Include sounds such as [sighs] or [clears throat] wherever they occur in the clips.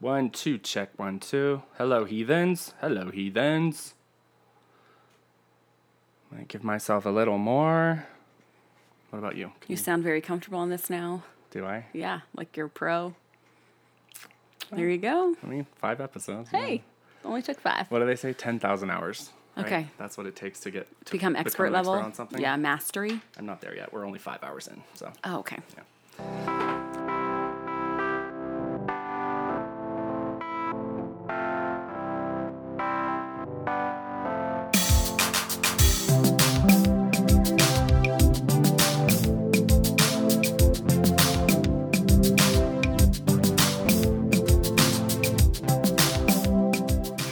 One, two, check one, two. Hello, heathens. Hello, heathens. I give myself a little more. What about you? Can You sound very comfortable on this now. do I? Yeah, like you're pro. There you go. I mean, five episodes. Hey, only took five. What do they say? 10,000 hours. right? Okay. That's what it takes to get to Become expert level. on something. Yeah, mastery. I'm not there yet. We're only five hours in. So, Oh, okay.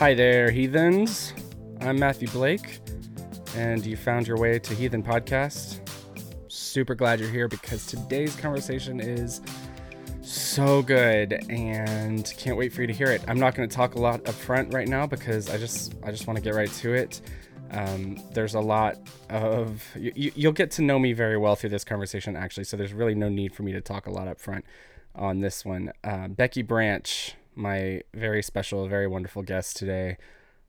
Hi there, heathens. I'm Matthew Blake, and you found your way to Heathen Podcast. Super glad you're here because today's conversation is so good and can't wait for you to hear it. I'm not going to talk a lot up front right now because I just I just want to get right to it. Um, there's a lot of you, you- you'll get to know me very well through this conversation actually, so there's really no need for me to talk a lot up front on this one. Uh, Becky Branch, my very special, very wonderful guest today,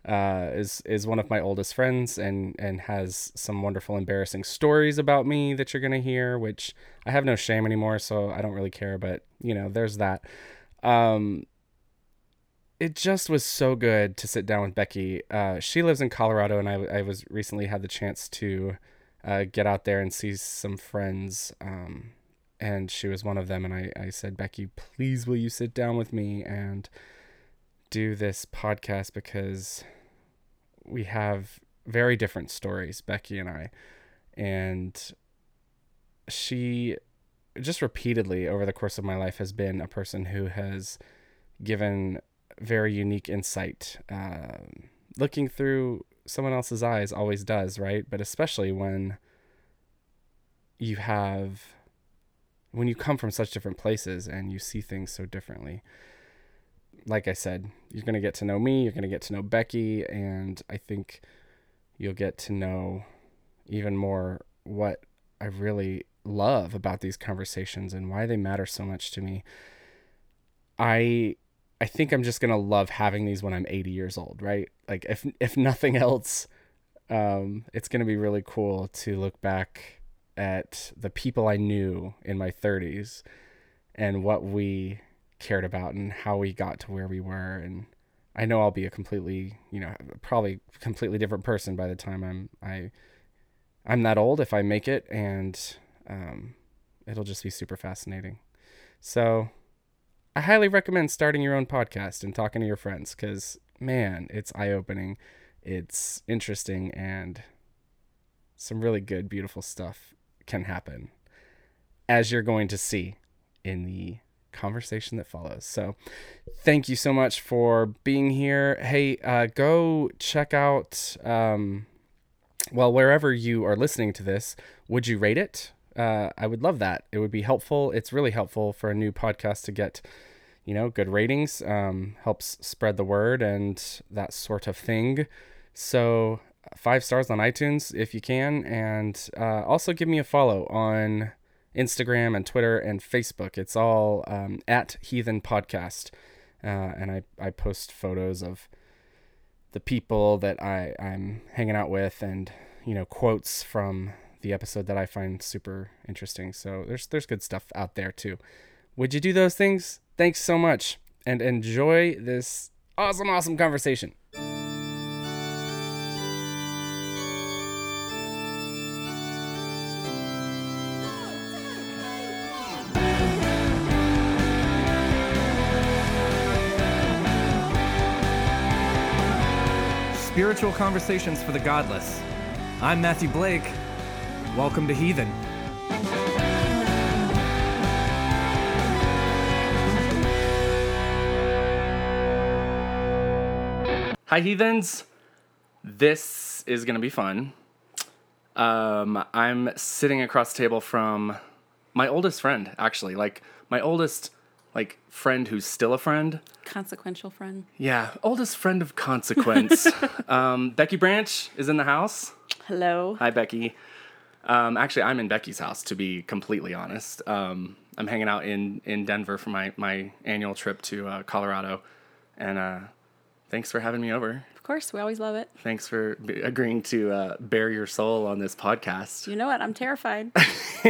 uh, is is one of my oldest friends and and has some wonderful, embarrassing stories about me that you're gonna hear. Which I have no shame anymore, so I don't really care. But you know, there's that. Um, it just was so good to sit down with Becky. Uh, she lives in Colorado, and I, I was recently had the chance to uh, get out there and see some friends. Um, and she was one of them. And I, I said, Becky, please will you sit down with me and do this podcast because we have very different stories, Becky and I. And she just repeatedly over the course of my life has been a person who has given very unique insight. Um, looking through someone else's eyes always does, right? But especially when you have, when you come from such different places and you see things so differently. Like I said, you're going to get to know me, you're going to get to know Becky, and I think you'll get to know even more what I really love about these conversations and why they matter so much to me. I I think I'm just gonna love having these when I'm 80 years old, right? Like if if nothing else, um, it's gonna be really cool to look back at the people I knew in my 30s and what we cared about and how we got to where we were. And I know I'll be a completely, you know, probably completely different person by the time I'm I I'm that old if I make it, and um, it'll just be super fascinating. So I highly recommend starting your own podcast and talking to your friends because, man, it's eye opening, it's interesting, and some really good, beautiful stuff can happen as you're going to see in the conversation that follows. So, thank you so much for being here. Hey, uh, go check out, um, well, wherever you are listening to this, would you rate it? Uh, I would love that. It would be helpful. It's really helpful for a new podcast to get you know, good ratings, um, helps spread the word and that sort of thing. So, five stars on iTunes if you can. And uh, also give me a follow on Instagram and Twitter and Facebook. It's all um, at Heathen Podcast. Uh, and I, I post photos of the people that I, I'm hanging out with and, you know, quotes from the episode that I find super interesting. So there's there's good stuff out there too. Would you do those things? Thanks so much and enjoy this awesome, awesome conversation. Spiritual Conversations for the Godless. I'm Matthew Blake. Welcome to Heathen. Hi, heathens. This is going to be fun. Um, I'm sitting across the table from my oldest friend, actually. Like, my oldest, like, friend who's still a friend. Consequential friend. Yeah, oldest friend of consequence. [laughs] um, Becky Branch is in the house. Hello. Hi, Becky. Um, actually, I'm in Becky's house, to be completely honest. Um, I'm hanging out in, in Denver for my, my annual trip to uh, Colorado. And uh, thanks for having me over. Of course, we always love it. Thanks for b- agreeing to uh, bare your soul on this podcast. You know what? I'm terrified. [laughs]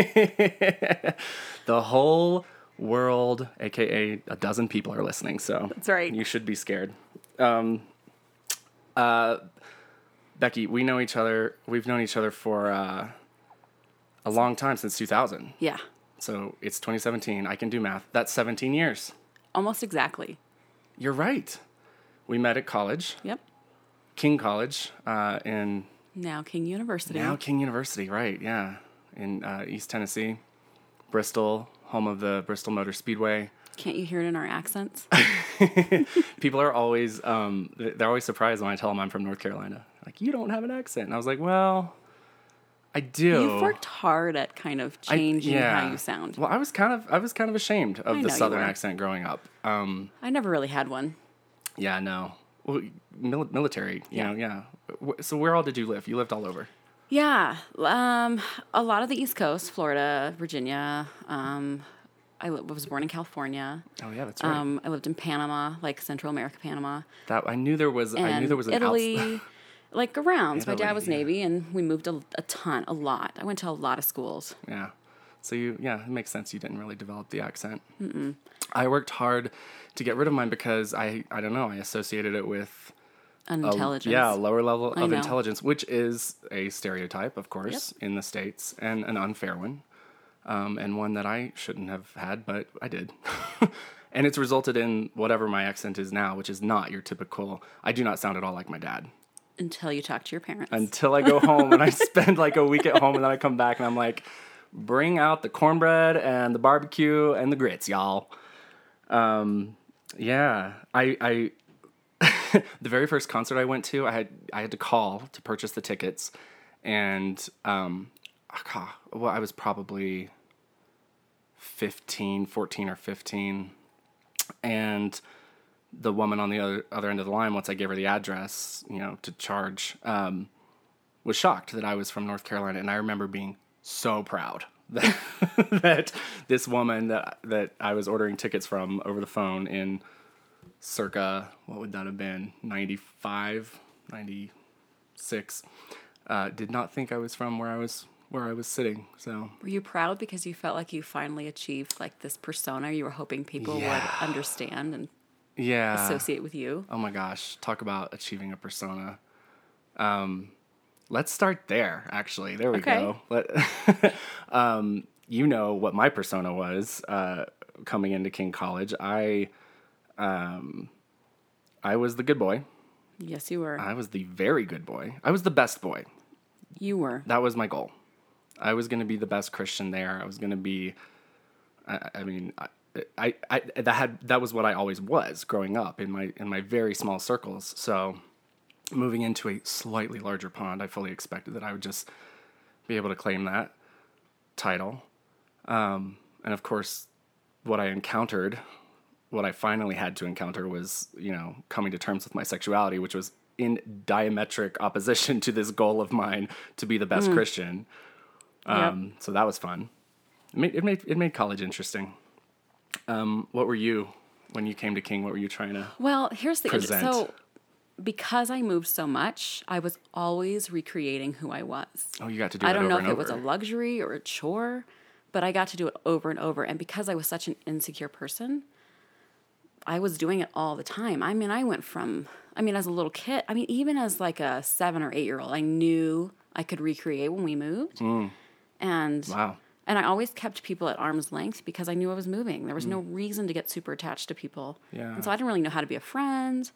the whole world, aka a dozen people, are listening. So That's right. You should be scared. Um, uh, Becky, we know each other. We've known each other for uh, a long time since 2000. yeah, So it's 2017. I can do math. That's 17 years. almost exactly. You're right. We met at college, Yep. King College, uh, in Now King University. now King University, right? Yeah, in uh, East Tennessee, Bristol, home of the Bristol Motor Speedway. Can't you hear it in our accents? [laughs] People are always um, they're always surprised when I tell them I'm from North Carolina. Like, you don't have an accent, and I was like, well, I do. You've worked hard at kind of I- changing yeah. how you sound. Well, I was kind of I was kind of ashamed of I the Southern accent growing up. Um, I never really had one. yeah, no. Well, mil- military, you Yeah. know, yeah. So where all did you live? You lived all over. Yeah, um, a lot of the East Coast, Florida, Virginia. Um, I li- was born in California. Oh yeah, that's right. Um, I lived in Panama, like Central America, Panama, that I knew there was. and I knew there was an outs- Italy, [laughs] like around. So my dad was yeah. Navy, and we moved a, a ton, a lot. I went to a lot of schools. Yeah. So you, yeah, it makes sense. You didn't really develop the accent. Mm-mm. I worked hard to get rid of mine because I, I don't know, I associated it with Unintelligence. yeah, lower level I of know. intelligence, which is a stereotype, of course, in the states, and an unfair one, um, and one that I shouldn't have had, but I did. [laughs] and it's resulted in whatever my accent is now, which is not your typical. I do not sound at all like my dad Until you talk to your parents. until I go home and I [laughs] spend like a week at home and then I come back and I'm like, bring out the cornbread and the barbecue and the grits, y'all. Um, yeah, I, I, [laughs] the very first concert I went to, I had, I had to call to purchase the tickets, and um, ah, well, I was probably 15, 14 or 15, and the woman on the other other end of the line, once I gave her the address, you know, to charge, um, was shocked that I was from North Carolina, and I remember being so proud [laughs] that, that this woman that that I was ordering tickets from over the phone in circa what would that have been 95 96 uh, did not think I was from where I was where I was sitting so Were you proud because you felt like you finally achieved like this persona you were hoping people Yeah. would understand and yeah associate with you? Oh my gosh, talk about achieving a persona. Um, let's start there. Actually, there we Okay. go. Let, [laughs] um, you know what my persona was uh, coming into King College. I, um, I was the good boy. Yes, you were. I was the very good boy. I was the best boy. you were. That was my goal. I was going to be the best Christian there. I was going to be. I, I mean, I, I, I that had that was what I always was growing up in my in my very small circles. So, moving into a slightly larger pond, I fully expected that I would just be able to claim that title. Um, and of course, what I encountered, what I finally had to encounter was, you know, coming to terms with my sexuality, which was in diametric opposition [laughs] to this goal of mine to be the best Christian. Um, So that was fun. It made, it made it made college interesting. Um, what were you when you came to King? What were you trying to? Well, here's the present. so because I moved so much, I was always recreating who I was. Oh, you got to do. I don't know if it was a luxury or a chore, but I got to do it over and over. And because I was such an insecure person, I was doing it all the time. I mean, I went from, I mean, as a little kid, I mean, even as like a seven or eight year old, I knew I could recreate when we moved. And Mm. Wow. and I always kept people at arm's length because I knew I was moving. There was no reason to get super attached to people. Mm. Yeah. And so I didn't really know how to be a friend.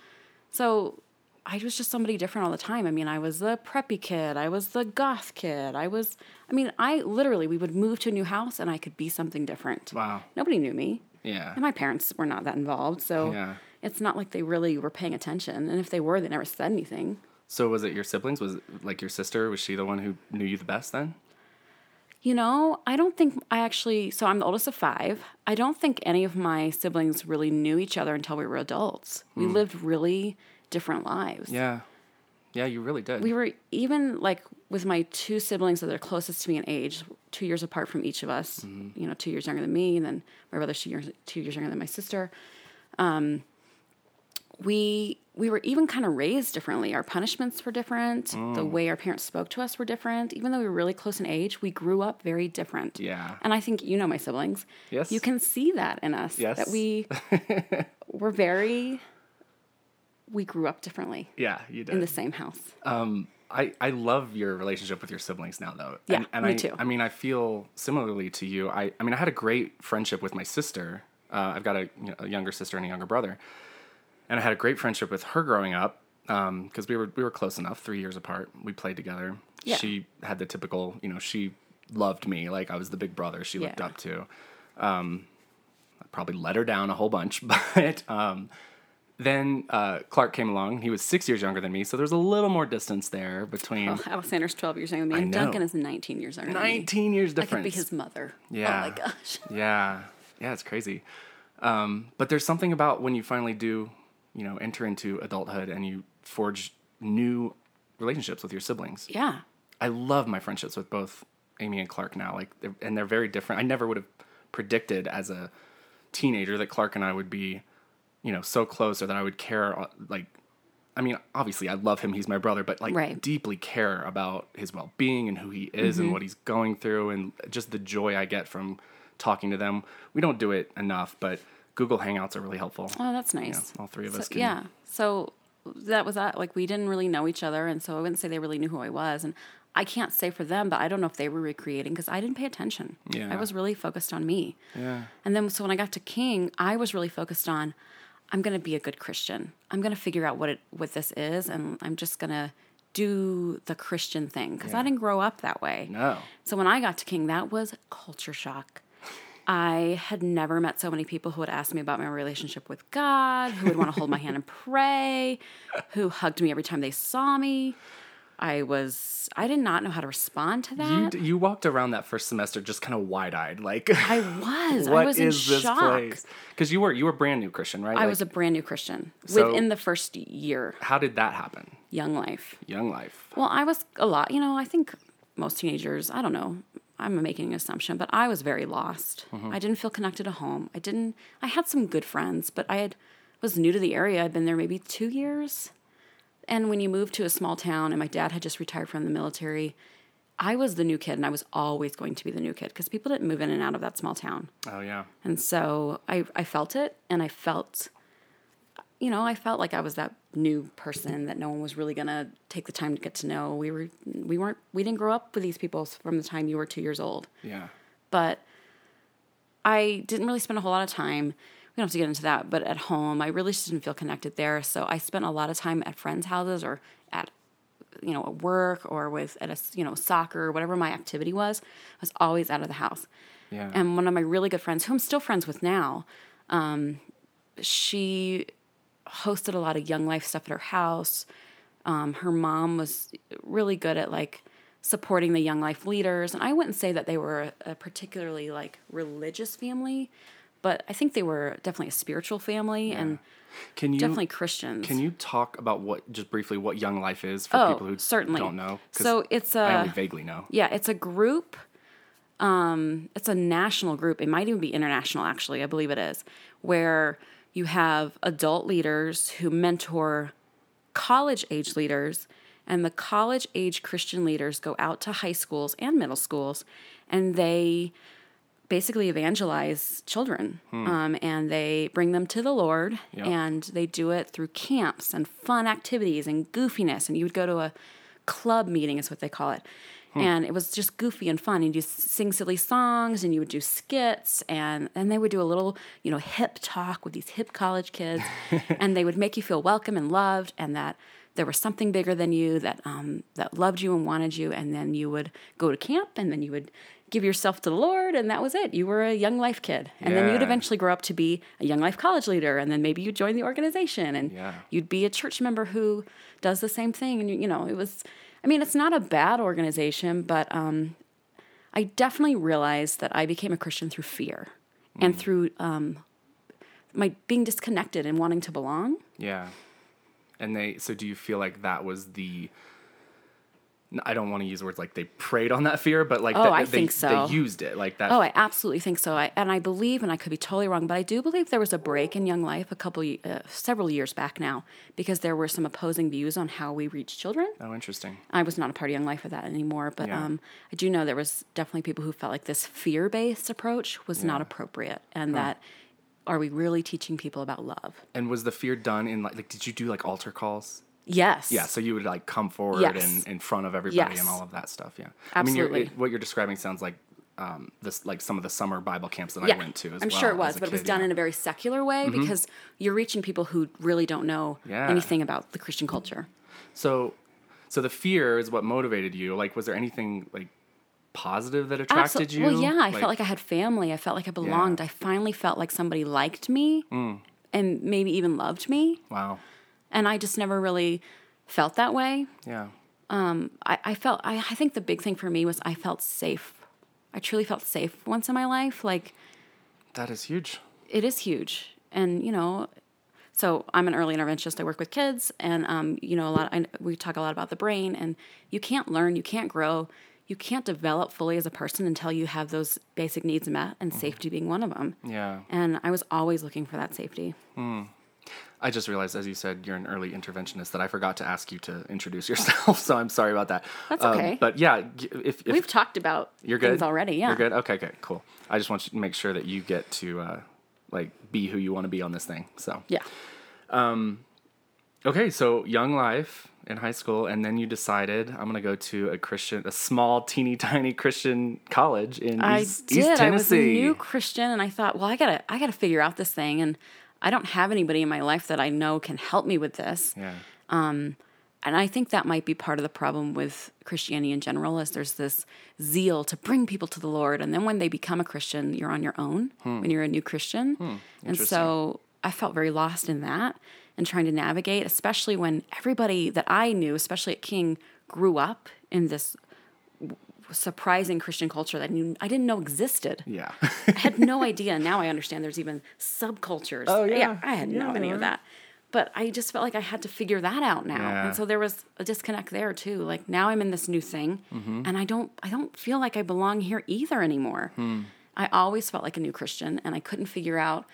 So I was just somebody different all the time. I mean, I was the preppy kid. I was the goth kid. I was, I mean, I literally, we would move to a new house and I could be something different. Wow. Nobody knew me. Yeah. And my parents were not that involved. So Yeah. it's not like they really were paying attention. And if they were, they never said anything. So was it your siblings? Was it like your sister? Was she the one who knew you the best then? You know, I don't think I actually, so I'm the oldest of five. I don't think any of my siblings really knew each other until we were adults. We hmm. lived really different lives. Yeah. Yeah, you really did. we were even like with my two siblings that are closest to me in age, two years apart from each of us. Mm-hmm. You know, two years younger than me, and then my brother's two years two years younger than my sister. Um, we we were even kind of raised differently. Our punishments were different. Mm. The way our parents spoke to us were different. Even though we were really close in age, we grew up very different. Yeah. And I think you know my siblings. Yes. You can see that in us. Yes. That we [laughs] were very. We grew up differently yeah, you did. in the same house. Um, I, I love your relationship with your siblings now, though. Yeah, and, and me I, too. I mean, I feel similarly to you. I, I mean, I had a great friendship with my sister. Uh, I've got a, you know, a younger sister and a younger brother, and I had a great friendship with her growing up because we were we were close enough, three years apart. We played together. Yeah. She had the typical, you know, she loved me like I was the big brother she looked Yeah. up to. Um, I probably let her down a whole bunch, [laughs] but um, then uh, Clark came along. He was six years younger than me, so there's a little more distance there between Oh, Alexander's 12 years younger than me, and. Duncan is 19 years younger than me. 19 years I could be his mother. Yeah. Oh my gosh. [laughs] Yeah, yeah, it's crazy. Um, but there's something about when you finally do, you know, enter into adulthood and you forge new relationships with your siblings. Yeah. I love my friendships with both Amy and Clark now. Like, they're, and they're very different. I never would have predicted as a teenager that Clark and I would be, you know, so close or that I would care. uh, Like, I mean, obviously, I love him. He's my brother, but like, Right. deeply care about his well being and who he is and what he's going through and just the joy I get from talking to them. We don't do it enough, but Google Hangouts are really helpful. Oh, that's nice. all three of So- us can- Yeah. So that was that. Like we didn't really know each other, and so I wouldn't say they really knew who I was. And I can't say for them, but I don't know if they were recreating because I didn't pay attention. Yeah. I was really focused on me. Yeah. And then so when I got to King, I was really focused on I'm going to be a good Christian. I'm going to figure out what it what this is and I'm just going to do the Christian thing cuz I didn't grow up that way. No. So when I got to King, that was culture shock. I had never met so many people who would ask me about my relationship with God, who would want to hold my hand and pray, who hugged me every time they saw me. I was I did not know how to respond to that. d- you walked around that first semester just kind of wide eyed, like I was. [laughs] I what was in is this shock. place? Because you were you were brand new Christian, right? I Like, was a brand new Christian So- within the first year, How did that happen? young life. Young life. Well, I was a lot, you know, I think most teenagers, I don't know, I'm making an assumption, but I was very lost. Mm-hmm. I didn't feel connected to home. I didn't, I had some good friends, but I had, was new to the area. I'd been there maybe two years. And when you move to a small town and my dad had just retired from the military, I was the new kid and I was always going to be the new kid because people didn't move in and out of that small town. Oh yeah. And so I, I felt it and I felt, you know, I felt like I was that new person that no one was really going to take the time to get to know. We were, we weren't, we didn't grow up with these people from the time you were two years old. Yeah. But I didn't really spend a whole lot of time. We don't have to get into that, but at home, I really just didn't feel connected there. So I spent a lot of time at friends' houses or at, you know, at work or with at a you know soccer or whatever my activity was. I was always out of the house. Yeah. And one of my really good friends, who I'm still friends with now, um, she hosted a lot of young life stuff at her house. Um, her mom was really good at like supporting the young life leaders, and I wouldn't say that they were a, a particularly like religious family, but I think they were definitely a spiritual family and Can you definitely Christians. can you talk about what just briefly what Young Life is for Oh, people who certainly. don't know? So it's I a- only vaguely know. Yeah, it's a group. Um, it's a national group. It might even be international, actually. I believe it is, where you have adult leaders who mentor college age leaders, and the college age Christian leaders go out to high schools and middle schools, and they basically evangelize children um, and they bring them to the lord Yep. and they do it through camps and fun activities and goofiness and you would go to a club meeting is what they call it. And it was just goofy and fun and you sing silly songs and you would do skits and and they would do a little you know hip talk with these hip college kids [laughs] and they would make you feel welcome and loved and that there was something bigger than you that um, that loved you and wanted you and then you would go to camp and then you would give yourself to the lord and that was it. You were a young life kid. And then you'd eventually grow up to be a young life college leader and then maybe you'd join the organization and Yeah. you'd be a church member who does the same thing. And you, you know it was i mean it's not a bad organization but um, i definitely realized that i became a christian through fear and through um, my being disconnected and wanting to belong. Yeah. And they so do you feel like that was the I don't want to use words like they preyed on that fear, but like Oh, that- I they, think so. they used it like that. Oh, I absolutely think so. I, and I believe, and I could be totally wrong, but I do believe there was a break in Young Life a couple, uh, several years back now, because there were some opposing views on how we reach children. oh, interesting. I was not a part of Young Life for that anymore, but Yeah. um, I do know there was definitely people who felt like this fear-based approach was not appropriate, and that are we really teaching people about love? And was the fear done in like, like did you do like altar calls? Yes. Yeah, so you would like come forward Yes. and in front of everybody Yes. and all of that stuff. Yeah, I Absolutely. mean, you're, it, what you're describing sounds like um, this, like some of the summer Bible camps that yeah, I went to. As I'm well sure it was, but it was done yeah. Mm-hmm. in a very secular way because you're reaching people who really don't know Yeah. anything about the Christian culture. So, so the fear is what motivated you. Like, was there anything like positive that attracted Absol- you? Well, yeah, I felt like I had family. I felt like I belonged. I finally felt like somebody liked me Mm. and maybe even loved me. wow, And I just never really felt that way. yeah, um, I, I felt, I, I think the big thing for me was I felt safe. I truly felt safe once in my life. Like, that is huge. it is huge. And, you know, so I'm an early interventionist. I work with kids, and um, you know, a lot. I, we talk a lot about the brain, and you can't learn, you can't grow, you can't develop fully as a person until you have those basic needs met, and mm-hmm. safety being one of them. Yeah, And I was always looking for that safety. Hmm. I just realized, as you said, you're an early interventionist. That I forgot to ask you to introduce [laughs] yourself. So I'm sorry about that. That's Um, okay. but yeah, if, if We've talked about you're good things already. Yeah. you're good. Okay, okay, cool. I just want you to make sure that you get to uh, like be who you want to be on this thing. So Yeah. Um, Okay, so young life in high school, and then you decided I'm gonna go to a Christian, a small, teeny tiny Christian college in I East, did. East I was a Tennessee. new Christian, and I thought, well, I gotta, I gotta figure out this thing, and I don't have anybody in my life that I know can help me with this. yeah, um, And I think that might be part of the problem with Christianity in general is there's this zeal to bring people to the Lord, and then when they become a Christian, you're on your own hmm. when you're a new Christian. Hmm. And so I felt very lost in that and trying to navigate, especially when everybody that I knew, especially at King, grew up in this surprising Christian culture that I, knew, I didn't know existed. yeah. I had no [laughs] idea. Now I understand there's even subcultures. Oh, yeah. I had no Yeah, any right. of that. But I just felt like I had to figure that out now. Yeah. And so there was a disconnect there too. Like now I'm in this new thing mm-hmm. and I don't I don't feel like I belong here either anymore. Hmm. I always felt like a new Christian and I couldn't figure out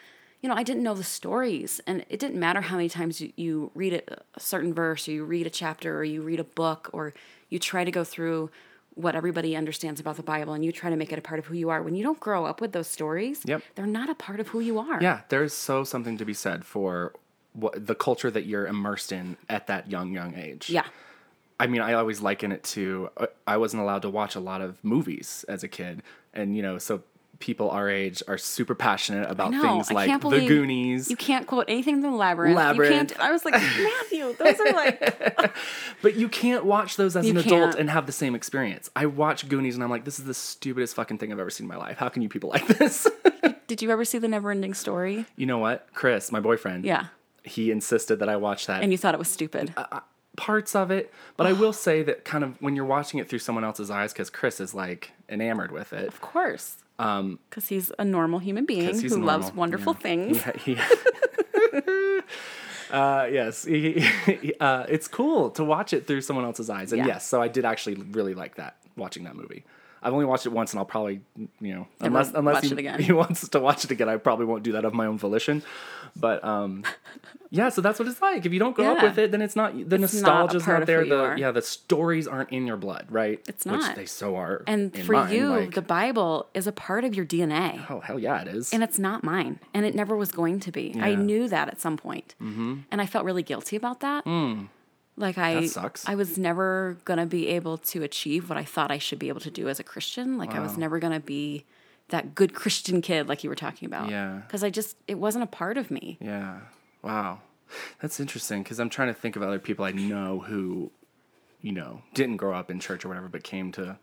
you know, I didn't know the stories, and it didn't matter how many times you, you read a, a certain verse, or you read a chapter, or you read a book, or you try to go through what everybody understands about the Bible, and you try to make it a part of who you are. When you don't grow up with those stories, Yep. they're not a part of who you are. yeah, there's so something to be said for what the culture that you're immersed in at that young, young age. Yeah. I mean, I always liken it to uh, I wasn't allowed to watch a lot of movies as a kid, and you know, so people our age are super passionate about No, things like The Goonies. You can't quote anything in the labyrinth. Labyrinth. You can't. I was like, [laughs] Matthew, those are like. [laughs] But you can't watch those as You an adult can't. and have the same experience. I watch Goonies and I'm like, this is the stupidest fucking thing I've ever seen in my life. How can you people [laughs] like this? Did you ever see the Neverending Story? you know what? Chris, my boyfriend, Yeah, he insisted that I watch that and you thought it was stupid. Uh, uh, parts of it. But I will say that kind of when you're watching it through someone else's eyes, because Chris is like enamored with it. of course. Um, because he's a normal human being who he's loves wonderful yeah. things. He, [laughs] uh, yes, he, [laughs] he- uh, it's cool to watch it through someone else's eyes, and Yeah. yes, so I did actually really like that watching that movie. I've only watched it once, and I'll probably, you know, unless unless he, [laughs] he wants to watch it again, I probably won't do that of my own volition. But um, [laughs] yeah, so that's what it's like. If you don't grow up with it, then it's not the It's nostalgia's part not, there. The yeah, the stories aren't in your blood, right? It's not. Which not. they so are. And for mine, you, like, the Bible is a part of your DNA. oh hell yeah, it is. And it's not mine. And it never was going to be. I knew that at some point. Mm-hmm. And I felt really guilty about that. Like I, That sucks. I was never gonna be able to achieve what I thought I should be able to do as a Christian. Like I was never gonna be that good Christian kid like you were talking about. Yeah. Because I just it wasn't a part of me. Yeah. Wow. That's interesting because I'm trying to think of other people I know who, you know, didn't grow up in church or whatever, but came to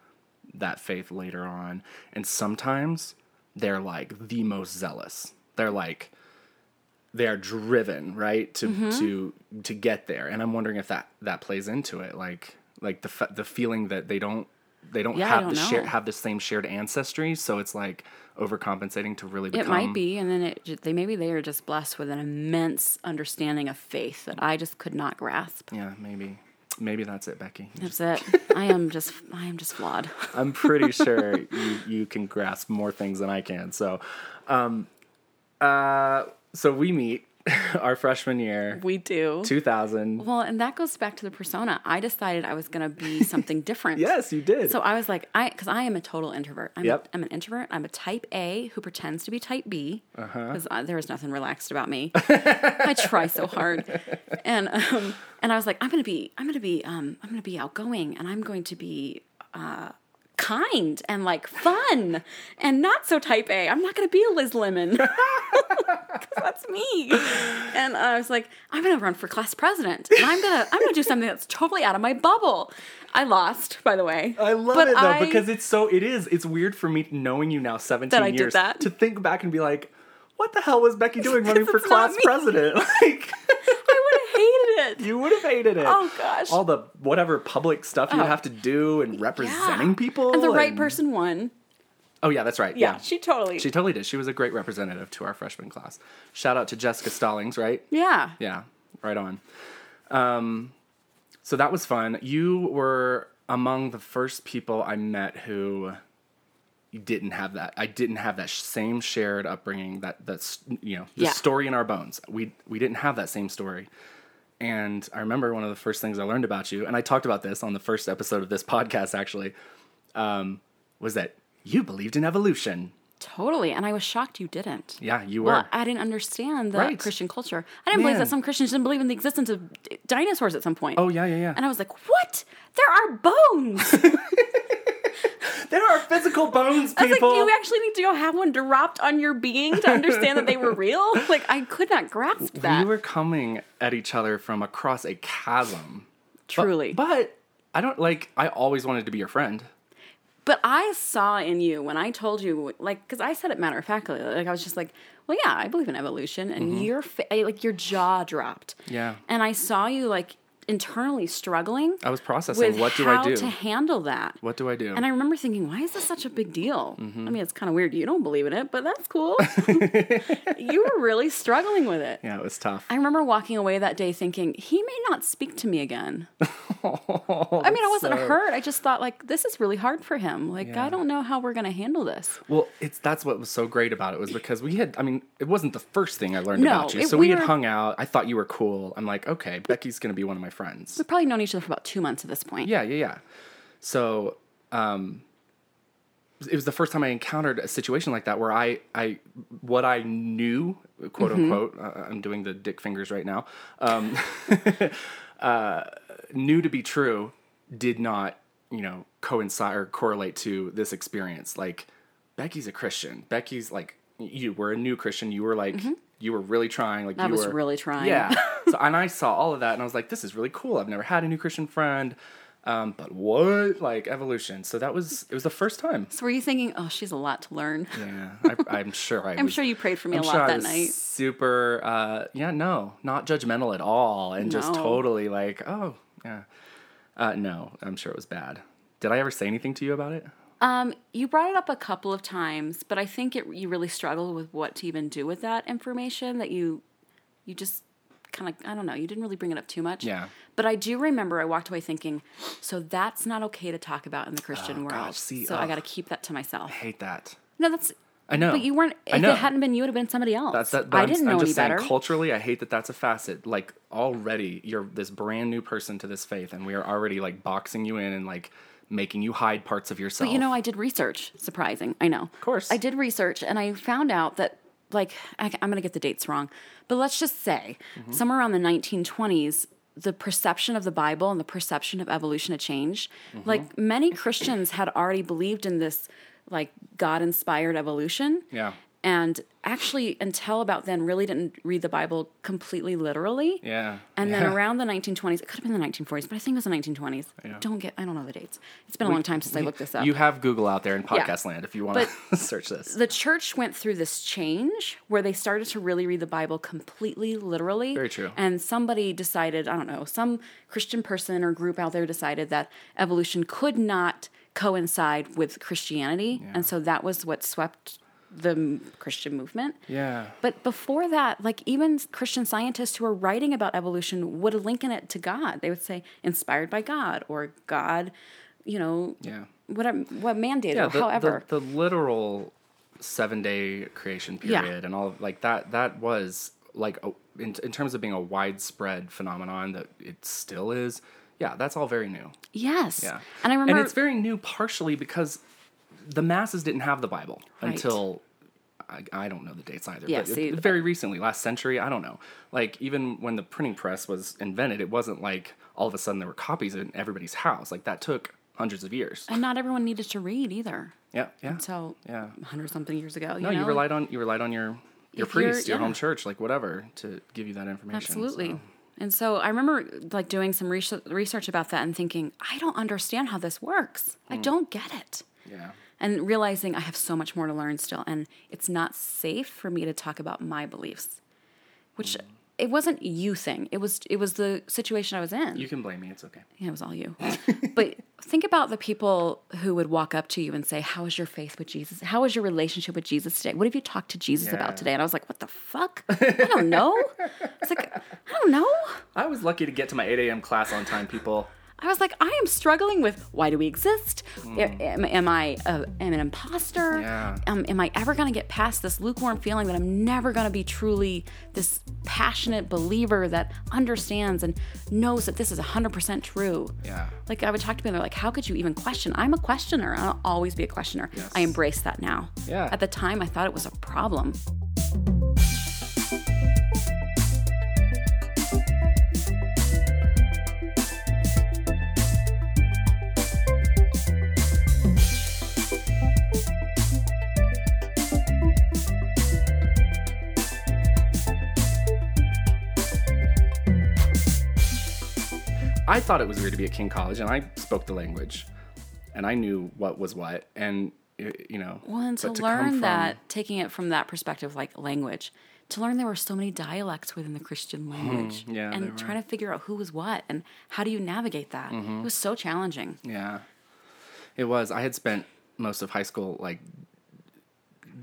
that faith later on. And sometimes they're like the most zealous. They're like, they're driven, right, to to to get there. And I'm wondering if that that plays into it, like like the the feeling that they don't they don't Yeah, have don't the share, have the same shared ancestry, so it's like overcompensating to really become It might be, and then it they maybe they are just blessed with an immense understanding of faith that I just could not grasp. Yeah, maybe. Maybe that's it, Becky. That's it. I am [laughs] just I am just flawed. [laughs] I'm pretty [laughs] sure you, you can grasp more things than I can. So, um, uh, so we meet [laughs] our freshman year, We do. 2000. Well, and that goes back to the persona. I decided I was going to be [laughs] something different. Yes, you did. So I was like, I because I am a total introvert. I'm, Yep. a, I'm an introvert. I'm a type A who pretends to be type B Uh-huh. because there is nothing relaxed about me. [laughs] I try so hard, and um, and I was like, I'm gonna be, I'm gonna be, um, I'm gonna be outgoing, and I'm going to be. Uh, kind and like fun and not so type A. I'm not going to be a Liz Lemon. [laughs] that's me. And I was like, I'm going to run for class president. And I'm going to I'm going to do something that's totally out of my bubble. I lost, by the way. I love But it though I- because it's so it is it's weird for me knowing you now 17 That I did years that. to think back and be like what the hell was Becky doing [laughs] running for class president [laughs] like I would have hated it. you would have hated it Oh, gosh. all the whatever public stuff you Oh. have to do and representing Yeah. people And the right person won. oh yeah that's right Yeah, yeah, she totally. she totally did she was a great representative to our freshman class shout out to Jessica Stallings right yeah. Yeah, right on. Um, so that was fun. You were among the first people I met who didn't have that. I didn't have that same shared upbringing. That that's you know the Yeah. story in our bones. We we didn't have that same story. And I remember one of the first things I learned about you, and I talked about this on the first episode of this podcast actually, um, was that you believed in evolution. Totally. And I was shocked you didn't. Yeah, you were. Well, I didn't understand the Right. Christian culture. I didn't believe that some Christians didn't believe in the existence of d- dinosaurs at some point. oh yeah, yeah, yeah. And I was like, what? There are bones. [laughs] [laughs] there are physical bones, I was like, people. you actually need to go have one dropped on your being to understand that they were real? [laughs] Like, I could not grasp that. We were coming at each other from across a chasm. Truly. But, I don't like I always wanted to be your friend. But I saw in you when I told you, like, because I said it matter of factly, like I was just like, well, yeah, I believe in evolution, and your fa- like your jaw dropped. Mm-hmm. Yeah. And I saw you like internally struggling. I was processing what do I do? to handle that. What do I do? And I remember thinking, why is this such a big deal? Mm-hmm. I mean, it's kind of weird. You don't believe in it, but that's cool. [laughs] you were really struggling with it. yeah, it was tough. I remember walking away that day thinking, he may not speak to me again. [laughs] I mean, I wasn't so- hurt. I just thought, like, this is really hard for him. Like, Yeah. I don't know how we're going to handle this. Well, it's that's what was so great about it was because we had I mean, it wasn't the first thing I learned No, about you. it- So we, we had were- hung out. I thought you were cool. I'm like, okay, Becky's gonna be one of my friends. We've probably known each other for about two months at this point. Yeah, yeah, yeah. So, um, it was the first time I encountered a situation like that where I, I, what I knew, quote Mm-hmm. unquote, uh, I'm doing the dick fingers right now, um, [laughs] uh, knew to be true, did not, you know, coincide or correlate to this experience. Like, Becky's a Christian. Becky's like, you were a new Christian. You were like, you were really trying. Like. I you was were really trying. Yeah. [laughs] so, and I saw all of that, and I was like, this is really cool. I've never had a new Christian friend. Um, but what like evolution? So that was it was the first time. So were you thinking, oh, she's a lot to learn? Yeah, [laughs] I, I'm sure I. I'm was- sure you prayed for me I'm a lot sure that night. Super. Uh, yeah, no, not judgmental at all, and just totally like, oh yeah. Uh, no, I'm sure it was bad. Did I ever say anything to you about it? Um, you brought it up a couple of times, but I think it, you really struggled with what to even do with that information. That you, you just kind of, I don't know, you didn't really bring it up too much. Yeah. But I do remember I walked away thinking, so that's not okay to talk about in the Christian world. gosh, see, so I got to keep that to myself. I hate that. No, that's. I know. But you weren't. I If know. it hadn't been you, would have been somebody else. That's that. I I'm, didn't I'm know just any saying, better. culturally, I hate that that's a facet. Like already, you're this brand new person to this faith, and we are already like boxing you in and like making you hide parts of yourself. But you know, I did research. Surprising, I know. Of course. I did research, and I found out that, like, I, I'm going to get the dates wrong, but let's just say Mm-hmm. somewhere around the 1920s, the perception of the Bible and the perception of evolution had changed. Mm-hmm. Like many Christians had already believed in this, like God-inspired evolution. Yeah. And actually, until about then, really didn't read the Bible completely literally. Yeah. And yeah. then [laughs] around the 1920s, it could have been the 1940s, but I think it was the 1920s. Don't get, I don't know the dates. It's been a long time since I looked this up. You have Google out there in Yeah. podcast land if you want to [laughs] search this. the church went through this change where they started to really read the Bible completely literally. Very true. And somebody decided, I don't know, some Christian person or group out there decided that evolution could not coincide with Christianity, and so that was what swept the Christian movement. Yeah. But before that, like even Christian scientists who are writing about evolution would liken it to God. They would say inspired by God or God, you know, Yeah. what what mandated Yeah. The, however. the, the literal seven day creation Yeah. period and all of, like that, that was like, a, in, in terms of being a widespread phenomenon that it still is. Yeah. That's all very new. yes. Yeah. And I remember And it's very new partially because the masses didn't have the Bible Right. until I, I don't know the dates either. Yeah, but see- very recently, last century, I don't know. Like even when the printing press was invented, it wasn't like all of a sudden there were copies in everybody's house. Like that took hundreds of years. and not everyone needed to read either. Yeah, yeah. So Yeah. hundred something years ago. No, you, you relied on you relied on your your If priest, your yeah. home church, like whatever, to give you that information. Absolutely. so. And so I remember like doing some research, about that and thinking, I don't understand how this works. Hmm. I don't get it. Yeah. And realizing I have so much more to learn still. And it's not safe for me to talk about my beliefs, which Hmm. it wasn't you thing. It was it was the situation I was in. You can blame me. It's okay. Yeah, it was all you. [laughs] but think about the people who would walk up to you and say, How is your faith with Jesus? How is your relationship with Jesus today? What have you talked to Jesus Yeah. about today? And I was like, What the fuck? I don't know. [laughs] It's like, I don't know. I was lucky to get to my 8 a.m. class on time, people. I was like, I am struggling with why do we exist? Am, am I a, am an imposter? Yeah. Um, am I ever going to get past this lukewarm feeling that I'm never going to be truly this passionate believer that understands and knows that this is 100% true? Yeah. Like I would talk to people, they're like, "How could you even question?" I'm a questioner. I'll always be a questioner. I embrace that now. Yeah. At the time, I thought it was a problem. I thought it was weird to be at King College, and I spoke the language, and I knew what was what, and you know. Well, and to come learn from- that, taking it from that perspective, like language, to learn there were so many dialects within the Christian language, Hmm, yeah, and. Mm-hmm. trying to figure out who was what and how do you navigate that. It was so challenging. Yeah, it was. I had spent most of high school like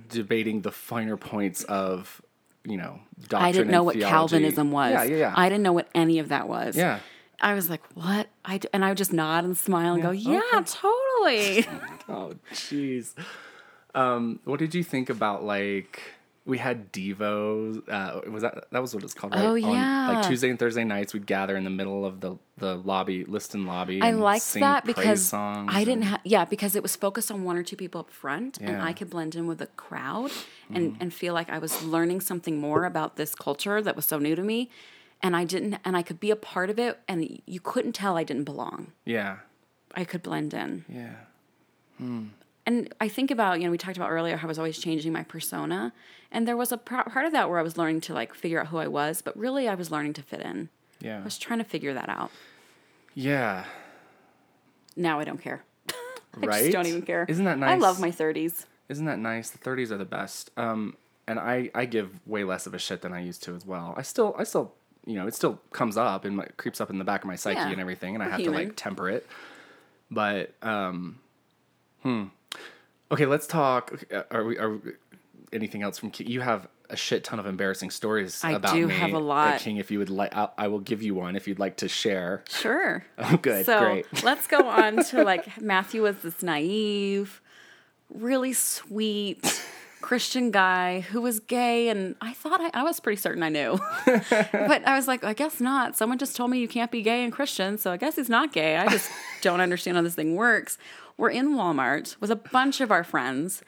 debating the finer points of, you know, doctrine I didn't know what theology. Calvinism was. Yeah, yeah, yeah. I didn't know what any of that was. Yeah. I was like, "What?" I d- and I would just nod and smile and go, "Yeah, totally." [laughs] [laughs] Oh, jeez. Um, what did you think about like we had Devo? Uh, was that that was what it's called? Right? Oh, On, yeah. like Tuesday and Thursday nights, we'd gather in the middle of the the lobby, Liston lobby. I and liked that because I didn't and- have yeah because it was focused on one or two people up front and Yeah. Mm-hmm. I could blend in with the crowd and and feel like I was learning something more about this culture that was so new to me and I didn't and I could be a part of it and you couldn't tell I didn't belong. Yeah, I could blend in. yeah, And I think about, you know, we talked about earlier how I was always changing my persona. And there was a par- part of that where I was learning to like figure out who I was, but really I was learning to fit in. yeah, I was trying to figure that out. yeah. Now I don't care. [laughs] I Right? just don't even care. Isn't that nice? I love my 30s. Isn't that nice? The 30s are the best. Um, and I, I give way less of a shit than I used to as well. I still, I still, you know, it still comes up and my, creeps up in the back of my psyche Yeah. and everything, and I We're have to like temper it. But, um, hmm. Okay, let's talk. uh, Are we? Are we- anything else from King? You have a shit ton of embarrassing stories I about do me have a lot. King, if you would like, I, I will give you one if you'd like to share. Sure. [laughs] Oh, good, so great. [laughs] let's go on to like Matthew was this naive, really sweet Christian guy who was gay, and I thought I, I was pretty certain I knew, [laughs] but I was like, I guess not. Someone just told me you can't be gay and Christian, so I guess he's not gay. I just [laughs] don't understand how this thing works. We're in Walmart with a bunch of our friends,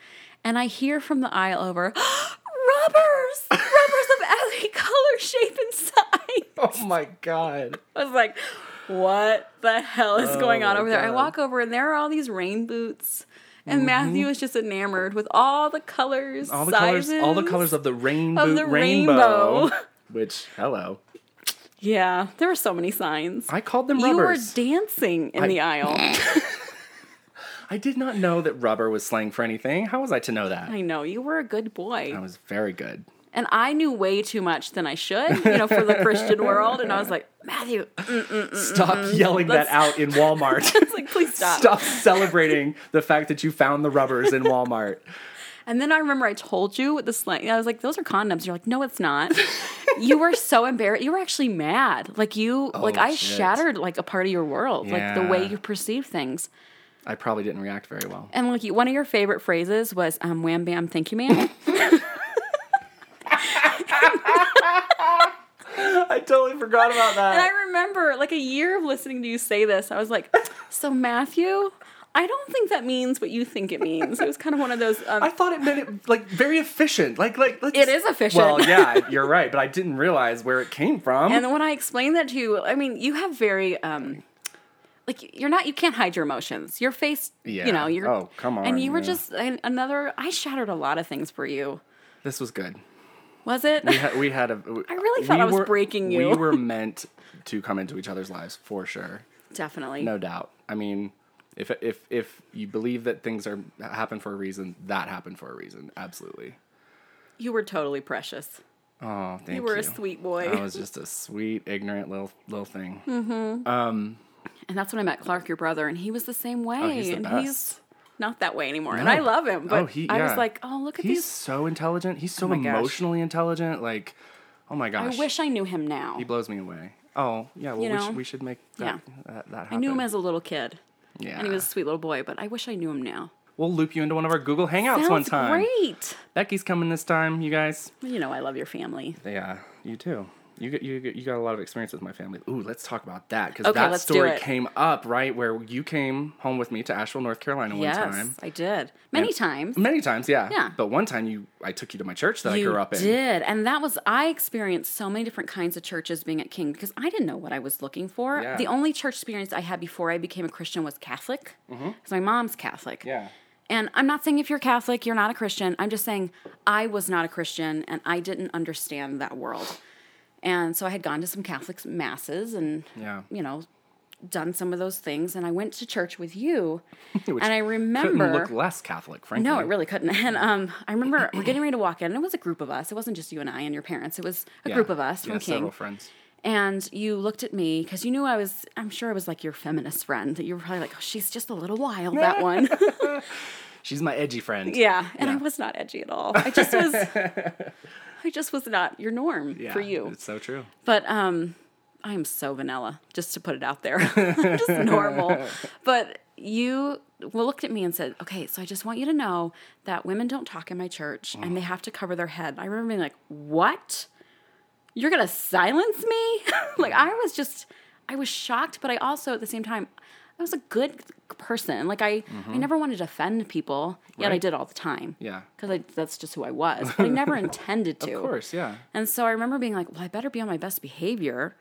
and I hear from the aisle over. [gasps] Rubbers! Rubbers of every color, shape, and size. Oh my god! I was like, what the hell is going oh on over there? I walk over and there are all these rain boots. And Matthew is just enamored with all the colors, Mm-hmm. All the sizes. colors, all the colors of the rainbow, of the rainbow. rainbow. Which, hello, Yeah, there were so many signs. I called them you were dancing in I- the aisle. [laughs] I did not know that rubber was slang for anything. How was I to know that? I know you were a good boy. I was very good. And I knew way too much than I should, you know, for the Christian [laughs] world. And I was like, Matthew, Stop yelling that out in Walmart. [laughs] it's like, please stop. Stop celebrating the fact that you found the rubbers in Walmart. [laughs] And then I remember I told you with the slang. I was like, "Those are condoms." You're like, "No, it's not." you were so embarrassed. You were actually mad. Like you, like I Oh, shit. shattered like a part of your world, like the way you perceive things. I probably didn't react very well. And like one of your favorite phrases was um, "Wham bam, thank you, ma'am." I totally forgot about that. and I remember like a year of listening to you say this. I was like, "So Matthew." I don't think that means what you think it means. It was kind of one of those. Um, I thought it meant it like very efficient. Like like let's, It is efficient. Well, yeah, you're right, but I didn't realize where it came from. And when I explained that to you, I mean, you have very um like you're not you can't hide your emotions. Your face, Yeah. you know, you're Oh, come on, And you were yeah. just another I shattered a lot of things for you. this was good. Was it? We had we had a. I really thought I was breaking you. We were [laughs] meant to come into each other's lives for sure, Definitely. no doubt. I mean, if if if you believe that things are happen for a reason, that happened for a reason. Absolutely. You were totally precious. Oh, thank you. You were a sweet boy. I was just a sweet, ignorant little little thing. Mm-hmm. Um, and that's when I met Clark, your brother, and he was the same way. Oh, he's the and best. he's not that way anymore. And I love him. Oh, but oh, he, I was like, oh, look at these. He's these. so intelligent. He's so oh gosh. emotionally intelligent. Like, oh my gosh. I wish I knew him now. he blows me away. Oh yeah. Well, You we, know? should, we should make that, Yeah. that, that happen. I knew him as a little kid. yeah. And he was a sweet little boy, but I wish I knew him now. We'll loop you into one of our Google Hangouts Sounds one time. great. Becky's coming this time, you guys. You know I love your family. Yeah, you too. You got you you got a lot of experience with my family. Ooh, let's talk about that because Okay, that story came up right where you came home with me to Asheville, North Carolina one time. I did. Many And- times. Many times, yeah. Yeah. But one time you, I took you to my church that you I grew up in. did. And that was, I experienced so many different kinds of churches being at King because I didn't know what I was looking for. Yeah. The only church experience I had before I became a Christian was Catholic because my mom's Catholic. Mm-hmm. Yeah. And I'm not saying if you're Catholic, you're not a Christian. I'm just saying I was not a Christian and I didn't understand that world. And so I had gone to some Catholic masses and, Yeah. you know, done some of those things. And I went to church with you. [laughs] And I remember. couldn't look less Catholic, frankly. No, it really couldn't. [laughs] And um, I remember we're getting ready to walk in, and it was a group of us. It wasn't just you and I and your parents. It was a Yeah. group of us yeah, from several friends. And you looked at me because you knew I was. I'm sure I was like your feminist friend. That you were probably like, oh, she's just a little wild. That [laughs] one. She's my edgy friend. yeah. And I was not edgy at all. I just was. I just was not your norm Yeah, for you. It's so true. But um, I am so vanilla, just to put it out there. [laughs] I'm just normal. But you looked at me and said, okay, so I just want you to know that women don't talk in my church and they have to cover their head. I remember being like, what? You're going to silence me? [laughs] like, I was just, I was shocked, but I also at the same time, I was a good person. Like, I, I never wanted to offend people, yet I Mm-hmm. Did all the time. Yeah. Because that's just who I was. But I never [laughs] intended to. Of course, yeah. And so I remember being like, well, I better be on my best behavior.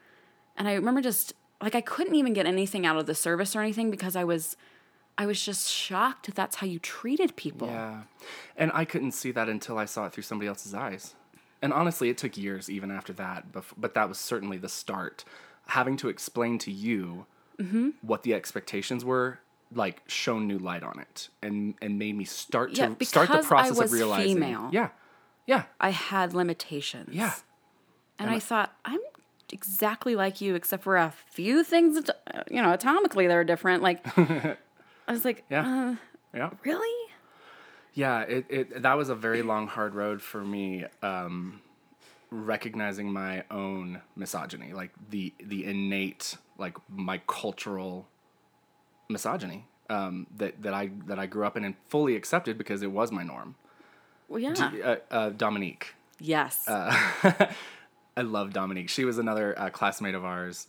And I remember just like I couldn't even get anything out of the service or anything because I was I was just shocked that that's how you treated people. Yeah. And I couldn't see that until I saw it through somebody else's eyes. And honestly, it took years even after that, but that was certainly the start. Having to explain to you Mm-hmm. what the expectations were, like shone new light on it and and made me start Yeah, to start the because I process was of realizing. female. Yeah. Yeah. I had limitations. Yeah. And I thought, I'm exactly like you, except for a few things, that, you know, atomically they're different. Like, [laughs] I was like, Yeah. uh, Yeah. really? Yeah, it, it that was a very long, hard road for me. Um, recognizing my own misogyny, like the the innate, like my cultural misogyny um, that that I that I grew up in and fully accepted because it was my norm. Well, yeah. Uh, uh, Dominique, yes. [laughs] I love Dominique. She was another uh, classmate of ours.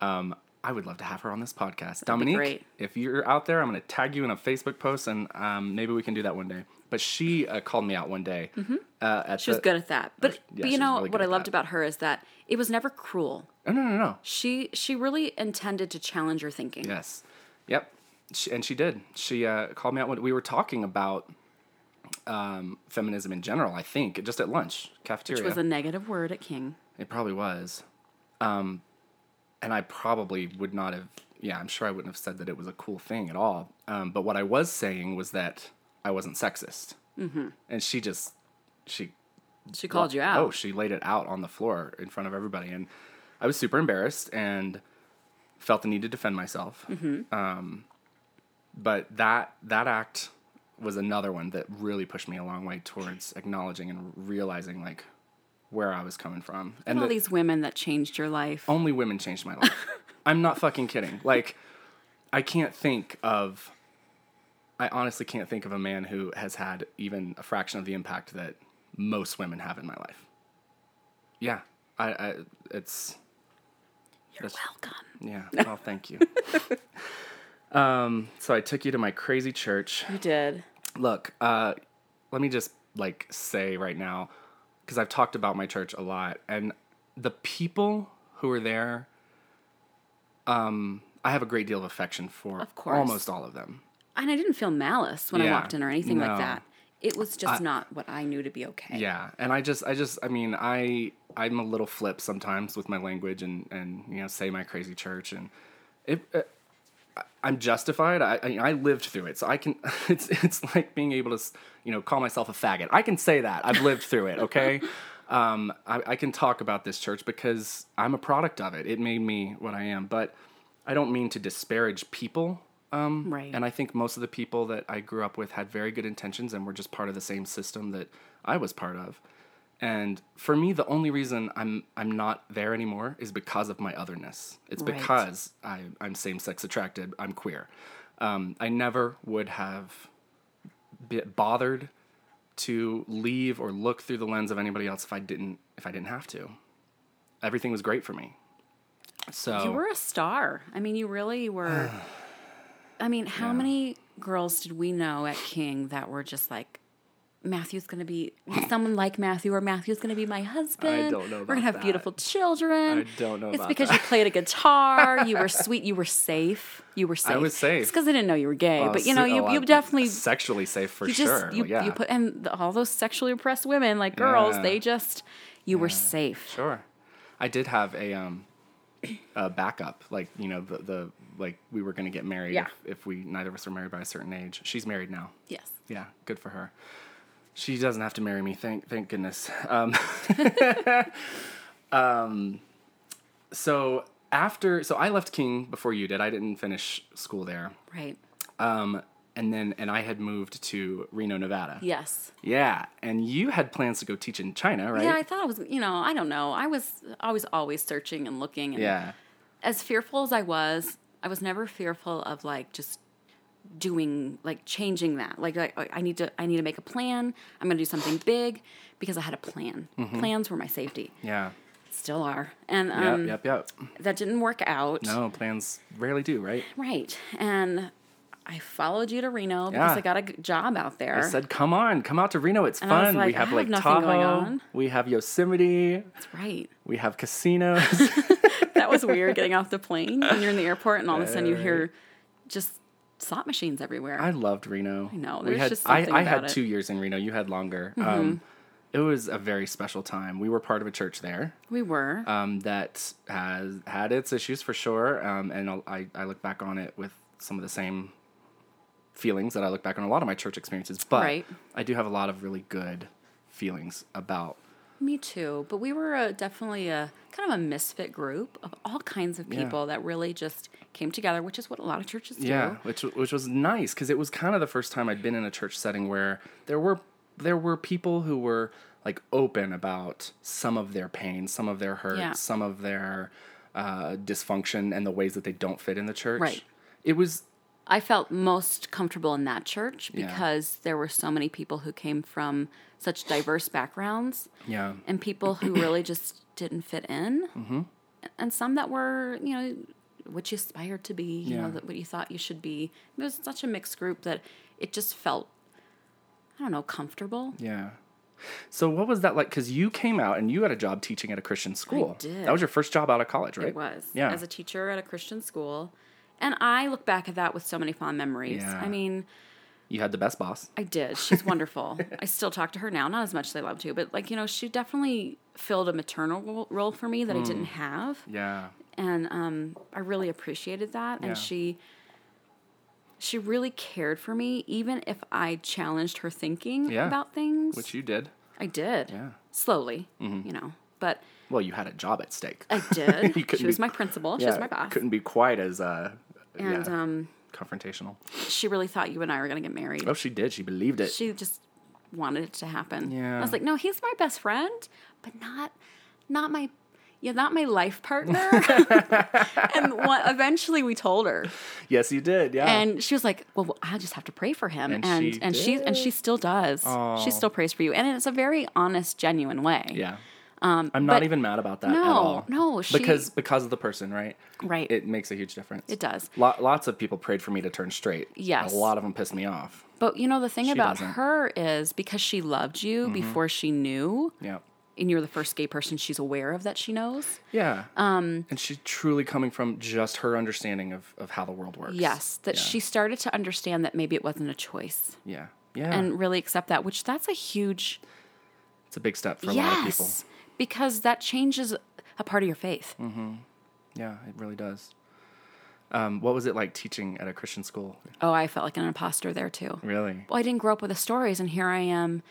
Um, I would love to have her on this podcast. be Dominique, if you're out there, I'm going to tag you in a Facebook post, and um, maybe we can do that one day. But she uh, called me out one day. Uh, at Mm-hmm. she was good at that. But, yeah, but you know really what I loved that. about her is that it was never cruel. Oh, no, no, no. She she really intended to challenge your thinking. Yes. Yep. She, and she did. She uh, called me out when we were talking about um, feminism in general, I think, just at lunch, cafeteria. Which was a negative word at King. It probably was. Um, and I probably would not have, yeah, I'm sure I wouldn't have said that it was a cool thing at all. Um, but what I was saying was that I wasn't sexist. Mm-hmm. And she just, she She called you out. Oh, she laid it out on the floor in front of everybody, and I was super embarrassed and felt the need to defend myself. Mm-hmm. Um, but that that act was another one that really pushed me a long way towards acknowledging and realizing like where I was coming from. and all that these women that changed your life. only women changed my life. [laughs] I'm not fucking kidding. Like, I can't think of. I honestly can't think of a man who has had even a fraction of the impact that most women have in my life. Yeah, I, I it's You're welcome. yeah. Well, thank you. [laughs] um, so I took you to my crazy church. You did. Look, uh, let me just like say right now, because I've talked about my church a lot, and the people who are there, um, I have a great deal of affection for. Of course. almost all of them. And I didn't feel malice when I walked in or anything no. like that. It was just not what I knew to be okay. Yeah, and I just, I just, I mean, I, I'm a little flip sometimes with my language and and you know say my crazy church and it. Uh, I'm justified. I, I I lived through it, so I can. [laughs] It's it's like being able to, you know, call myself a faggot. I can say that. I've lived through it. Okay, [laughs] um, I, I can talk about this church because I'm a product of it. It made me what I am. But I don't mean to disparage people. Um, Right. And I think most of the people that I grew up with had very good intentions and were just part of the same system that I was part of. And for me, the only reason I'm I'm not there anymore is because of my otherness. It's Right. because I, I'm same sex attracted. I'm queer. Um, I never would have bothered to leave or look through the lens of anybody else if I didn't if I didn't have to. Everything was great for me. So You were a star. I mean, you really were. [sighs] [sighs] [sighs] I mean, how many girls did we know at King that were just like, Matthew's going to be someone like Matthew, or Matthew's going to be my husband. don't know We're going to have that. beautiful children. I don't know It's because that. you played a [laughs] guitar. You were sweet. You were safe. You were safe. I was safe. It's because I didn't know you were gay, Well, but you know, you, oh, you definitely sexually safe for you sure. you, yeah, you put and the- all those sexually oppressed women like girls Yeah. they just you were safe Sure. I did have a um a backup, like you know the the like we were gonna get married Yeah. if, if we neither of us were married by a certain age. She's married now. yes Yeah, good for her. She doesn't have to marry me. Thank thank goodness. Um, [laughs] um, so after so I left King before you did. I didn't finish school there. right Um, and then and I had moved to Reno, Nevada. yes Yeah, and you had plans to go teach in China, right? yeah i thought i was you know i don't know i was i was always searching and looking and yeah. as fearful as i was i was never fearful of like just doing like changing that like, like i need to i need to make a plan i'm going to do something big because i had a plan Mm-hmm. plans were my safety Yeah. still are and Yep, um, yep, yep. that didn't work out No, plans rarely do, right? Right. And I followed you to Reno because Yeah. I got a job out there. I said, "Come on, come out to Reno. It's And fun. like, we have have going Tahoe. on." We have Yosemite. That's right. We have casinos. [laughs] That was weird getting off the plane when you're in the airport and all of a sudden you hear just slot machines everywhere. I loved Reno. I know, We there's had, just I, something I had about it. two years in Reno. You had longer. Mm-hmm. Um, it was a very special time. We were part of a church there we were. um, that has had its issues for sure. Um, and I, I look back on it with some of the same feelings that I look back on a lot of my church experiences. But Right. I do have a lot of really good feelings about Me too. But we were a, definitely a kind of a misfit group of all kinds of Yeah. people that really just came together, which is what a lot of churches do. Yeah, which which was nice because it was kind of the first time I'd been in a church setting where there were there were people who were like open about some of their pain, some of their hurt, Yeah. some of their uh, dysfunction, and the ways that they don't fit in the church. Right. It was I felt most comfortable in that church Yeah. because there were so many people who came from such diverse backgrounds yeah and people who really [clears throat] just didn't fit in, Mm-hmm. and some that were, you know, what you aspired to be, you Yeah. know, that what you thought you should be. It was such a mixed group that it just felt, I don't know, comfortable. yeah. So what was that like? Because you came out and you had a job teaching at a Christian school. I did. That was your first job out of college, right? It was Yeah. as a teacher at a Christian school, and I look back at that with so many fond memories. Yeah. I mean. You had the best boss. I did. She's wonderful. [laughs] I still talk to her now, not as much as I love to, but like you know, she definitely filled a maternal role for me that I Mm. didn't have, Yeah. and um, I really appreciated that. Yeah. And she, she really cared for me, even if I challenged her thinking Yeah. about things. Which you did. I did. Yeah. slowly, Mm-hmm. you know. But Well, you had a job at stake. I did. [laughs] She was be- my principal. She was my boss. Couldn't be quite as uh, And yeah, um, confrontational. she really thought you and I were going to get married. Oh, she did. She believed it. She just wanted it to happen. Yeah. I was like, no, he's my best friend, but not, not my, yeah, not my life partner. [laughs] and what, eventually we told her, yes, you did. Yeah. and she was like, well, I just have to pray for him, And and she and she and she still does. Aw. She still prays for you, and it's a very honest, genuine way. yeah. Um, I'm not even mad about that at No, all. no, she- because because of the person, right? Right. It makes a huge difference. It does. Lo- lots of people prayed for me to turn straight. Yes. A lot of them pissed me off. But you know the thing She about doesn't. Mm-hmm. her is because she loved you before she knew, Yeah. and you're the first gay person she's aware of that she knows. Yeah. Um, and she's truly coming from just her understanding of, of how the world works. Yes, that Yeah. she started to understand that maybe it wasn't a choice Yeah. Yeah. and really accept that, which that's a huge it's a big step for a lot of people. Because that changes a part of your faith. Mm-hmm. Yeah, it really does. Um, what was it like teaching at a Christian school? Oh, I felt like an imposter there too. Really? Well, I didn't grow up with the stories, and here I am.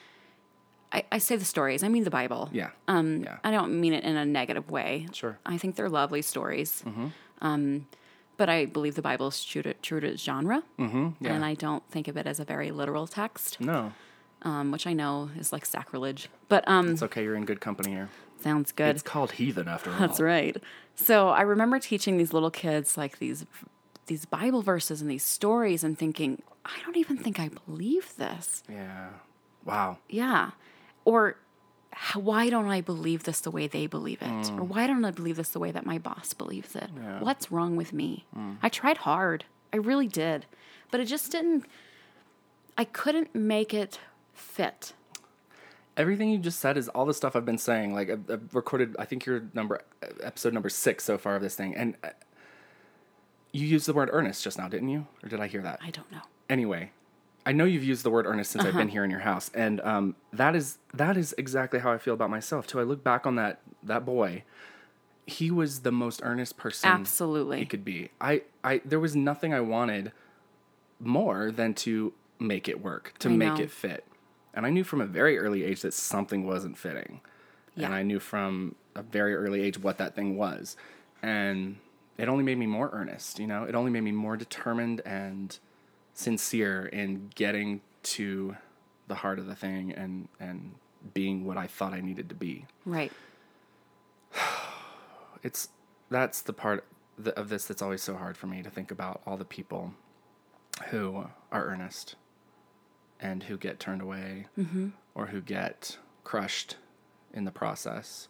I, I say the stories. I mean the Bible. Yeah. Um, yeah. I don't mean it in a negative way. Sure. I think they're lovely stories. Mm-hmm. Um, but I believe the Bible is true to, true to its genre. Mm-hmm, yeah. And I don't think of it as a very literal text, No. Um, which I know is like sacrilege. But um, It's okay. You're in good company here. sounds good. It's called heathen after [laughs] all. That's right. So I remember teaching these little kids like these these Bible verses and these stories and thinking, I don't even think I believe this. Yeah. Wow. Yeah. Or how, why don't I believe this the way they believe it? Or why don't I believe this the way that my boss believes it? Mm. Yeah. Mm. What's wrong with me? I tried hard. I really did. But it just didn't I couldn't make it fit. Everything you just said is all the stuff I've been saying. Like I've, I've recorded, I think you're number episode number six so far of this thing, and uh, you used the word earnest just now, didn't you? Or did I hear that? I don't know. anyway, I know you've used the word earnest since I've Uh-huh. been here in your house, and um, that is that is exactly how I feel about myself too. I look back on that that boy. He was the most earnest person Absolutely. he could be. I, I there was nothing I wanted more than to make it work, to I make know. it fit. And I knew from a very early age that something wasn't fitting. And I knew from a very early age what that thing was. And it only made me more earnest, you know? It only made me more determined and sincere in getting to the heart of the thing and and being what I thought I needed to be Right. [sighs] it's that's the part of this that's always so hard for me to think about all the people who are earnest and who get turned away or who get crushed in the process.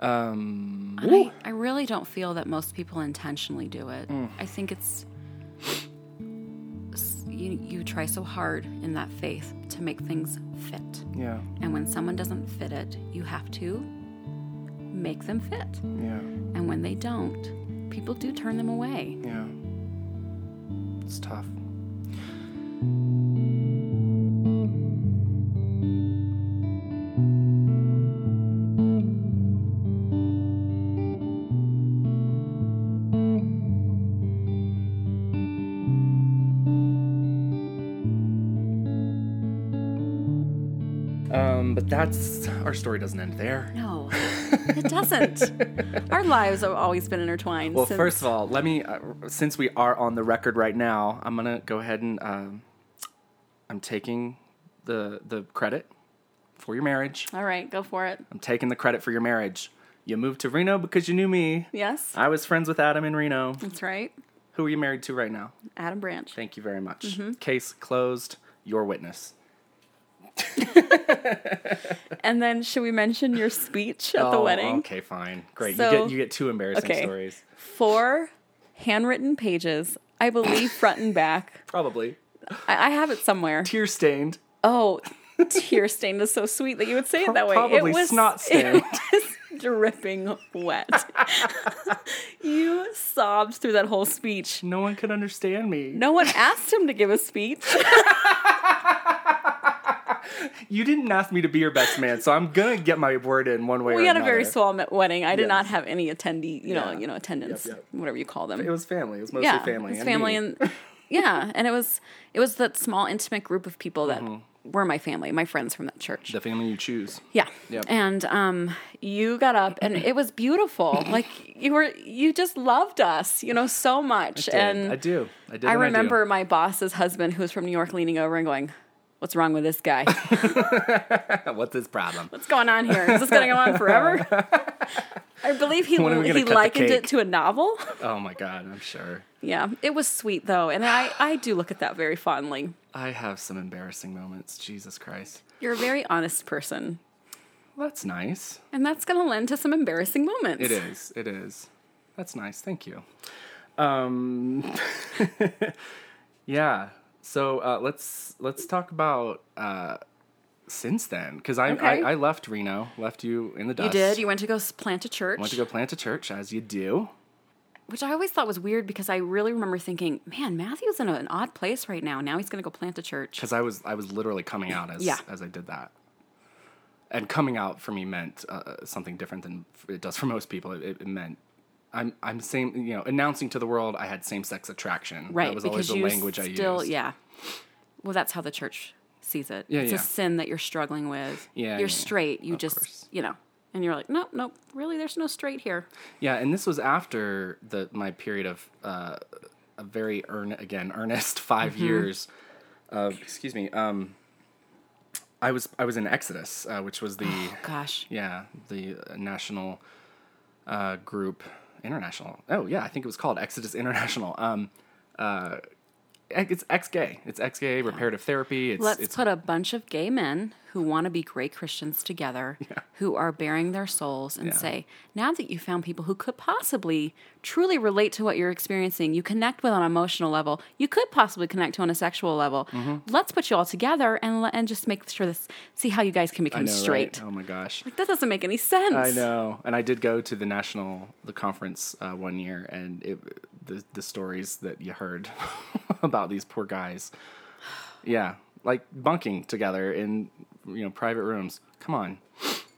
Um, I, I really don't feel that most people intentionally do it. Mm. I think it's you, you try so hard in that faith to make things fit. yeah, And when someone doesn't fit it, you have to make them fit. yeah, And when they don't, people do turn them away. yeah. It's tough. That's our story doesn't end there. No, [laughs] it doesn't. Our lives have always been intertwined. Well, since- first of all, let me, uh, since we are on the record right now, I'm gonna go ahead and um, I'm taking the the credit for your marriage. all right, go for it. I'm taking the credit for your marriage. You moved to Reno because you knew me. Yes, I was friends with Adam in Reno. that's right. Who are you married to right now? Adam Branch. Thank you very much. Mm-hmm. Case closed. Your witness. [laughs] And then, should we mention your speech at the Oh, wedding? Okay, fine, great. So- you get you get two embarrassing okay. stories. Four handwritten pages, I believe, [coughs] front and back. Probably I, I have it somewhere. tear stained. Oh, [laughs] tear stained is so sweet that you would say it that way. Probably [laughs] it was snot-stained. It was dripping wet. you sobbed through that whole speech. No one could understand me. No one asked him to give a speech. [laughs] You didn't ask me to be your best man, so I'm gonna get my word in one way or another. we had a very small wedding. I did Yes. not have any attendee, you know, Yeah. you know, attendance, Yep, yep. whatever you call them. It was family. It was mostly yeah, family. It's and family me. and [laughs] yeah, and it was it was that small intimate group of people that Mm-hmm. were my family, my friends from that church. The family you choose. Yeah. Yep. And um, you got up, and it was beautiful. [laughs] like you were, you just loved us, you know, so much. Did. and I do. I did. I and do. remember my boss's husband, who was from New York, leaning over and going, "What's wrong with this guy? [laughs] What's his problem? What's going on here? Is this going to go on forever?" [laughs] I believe he When are we gonna he likened it to a novel. [laughs] Oh my god, I'm sure. yeah, it was sweet though, and I I do look at that very fondly. I have some embarrassing moments. Jesus Christ. You're a very honest person, Well, that's nice. and that's going to lend to some embarrassing moments. It is. It is. That's nice. Thank you. Um, yeah. So uh, let's let's talk about uh, since then, because I, Okay. I I left Reno, left you in the dust. You did. You went to go plant a church. went to go plant a church, as you do. which I always thought was weird because I really remember thinking, man, Matthew's in a, an odd place right now. Now he's going to go plant a church. because I was I was literally coming out as Yeah. as I did that, and coming out for me meant uh, something different than it does for most people. It, it meant I'm I'm same you know announcing to the world I had same sex attraction. Right. that was because always the language I still, used. yeah. Well, that's how the church sees it. Yeah, it's yeah. a sin that you're struggling with. Yeah, You're yeah, straight. You just, course. you know, and you're like, nope, nope, really, there's no straight here. Yeah, and this was after the my period of uh, a very earn again earnest [laughs] 5 Mm-hmm. years of excuse me. Um, I was I was in Exodus, uh, which was the Gosh. yeah the national uh, group international. Oh yeah, I think it was called Exodus International. [laughs] Um, uh, it's ex gay. It's ex gay reparative therapy. It's Let's it's put a bunch of gay men who want to be great Christians together, [laughs] who are baring their souls, and Yeah. say, now that you found people who could possibly truly relate to what you're experiencing, you connect with on an emotional level, you could possibly connect to on a sexual level. Mm-hmm. Let's put you all together and and just make sure this, see how you guys can become know, right? straight. Oh my gosh. Like that doesn't make any sense. I know, and I did go to the national the conference uh, one year, and it, the the stories that you heard [laughs] about these poor guys, yeah, like bunking together in you know private rooms. Come on.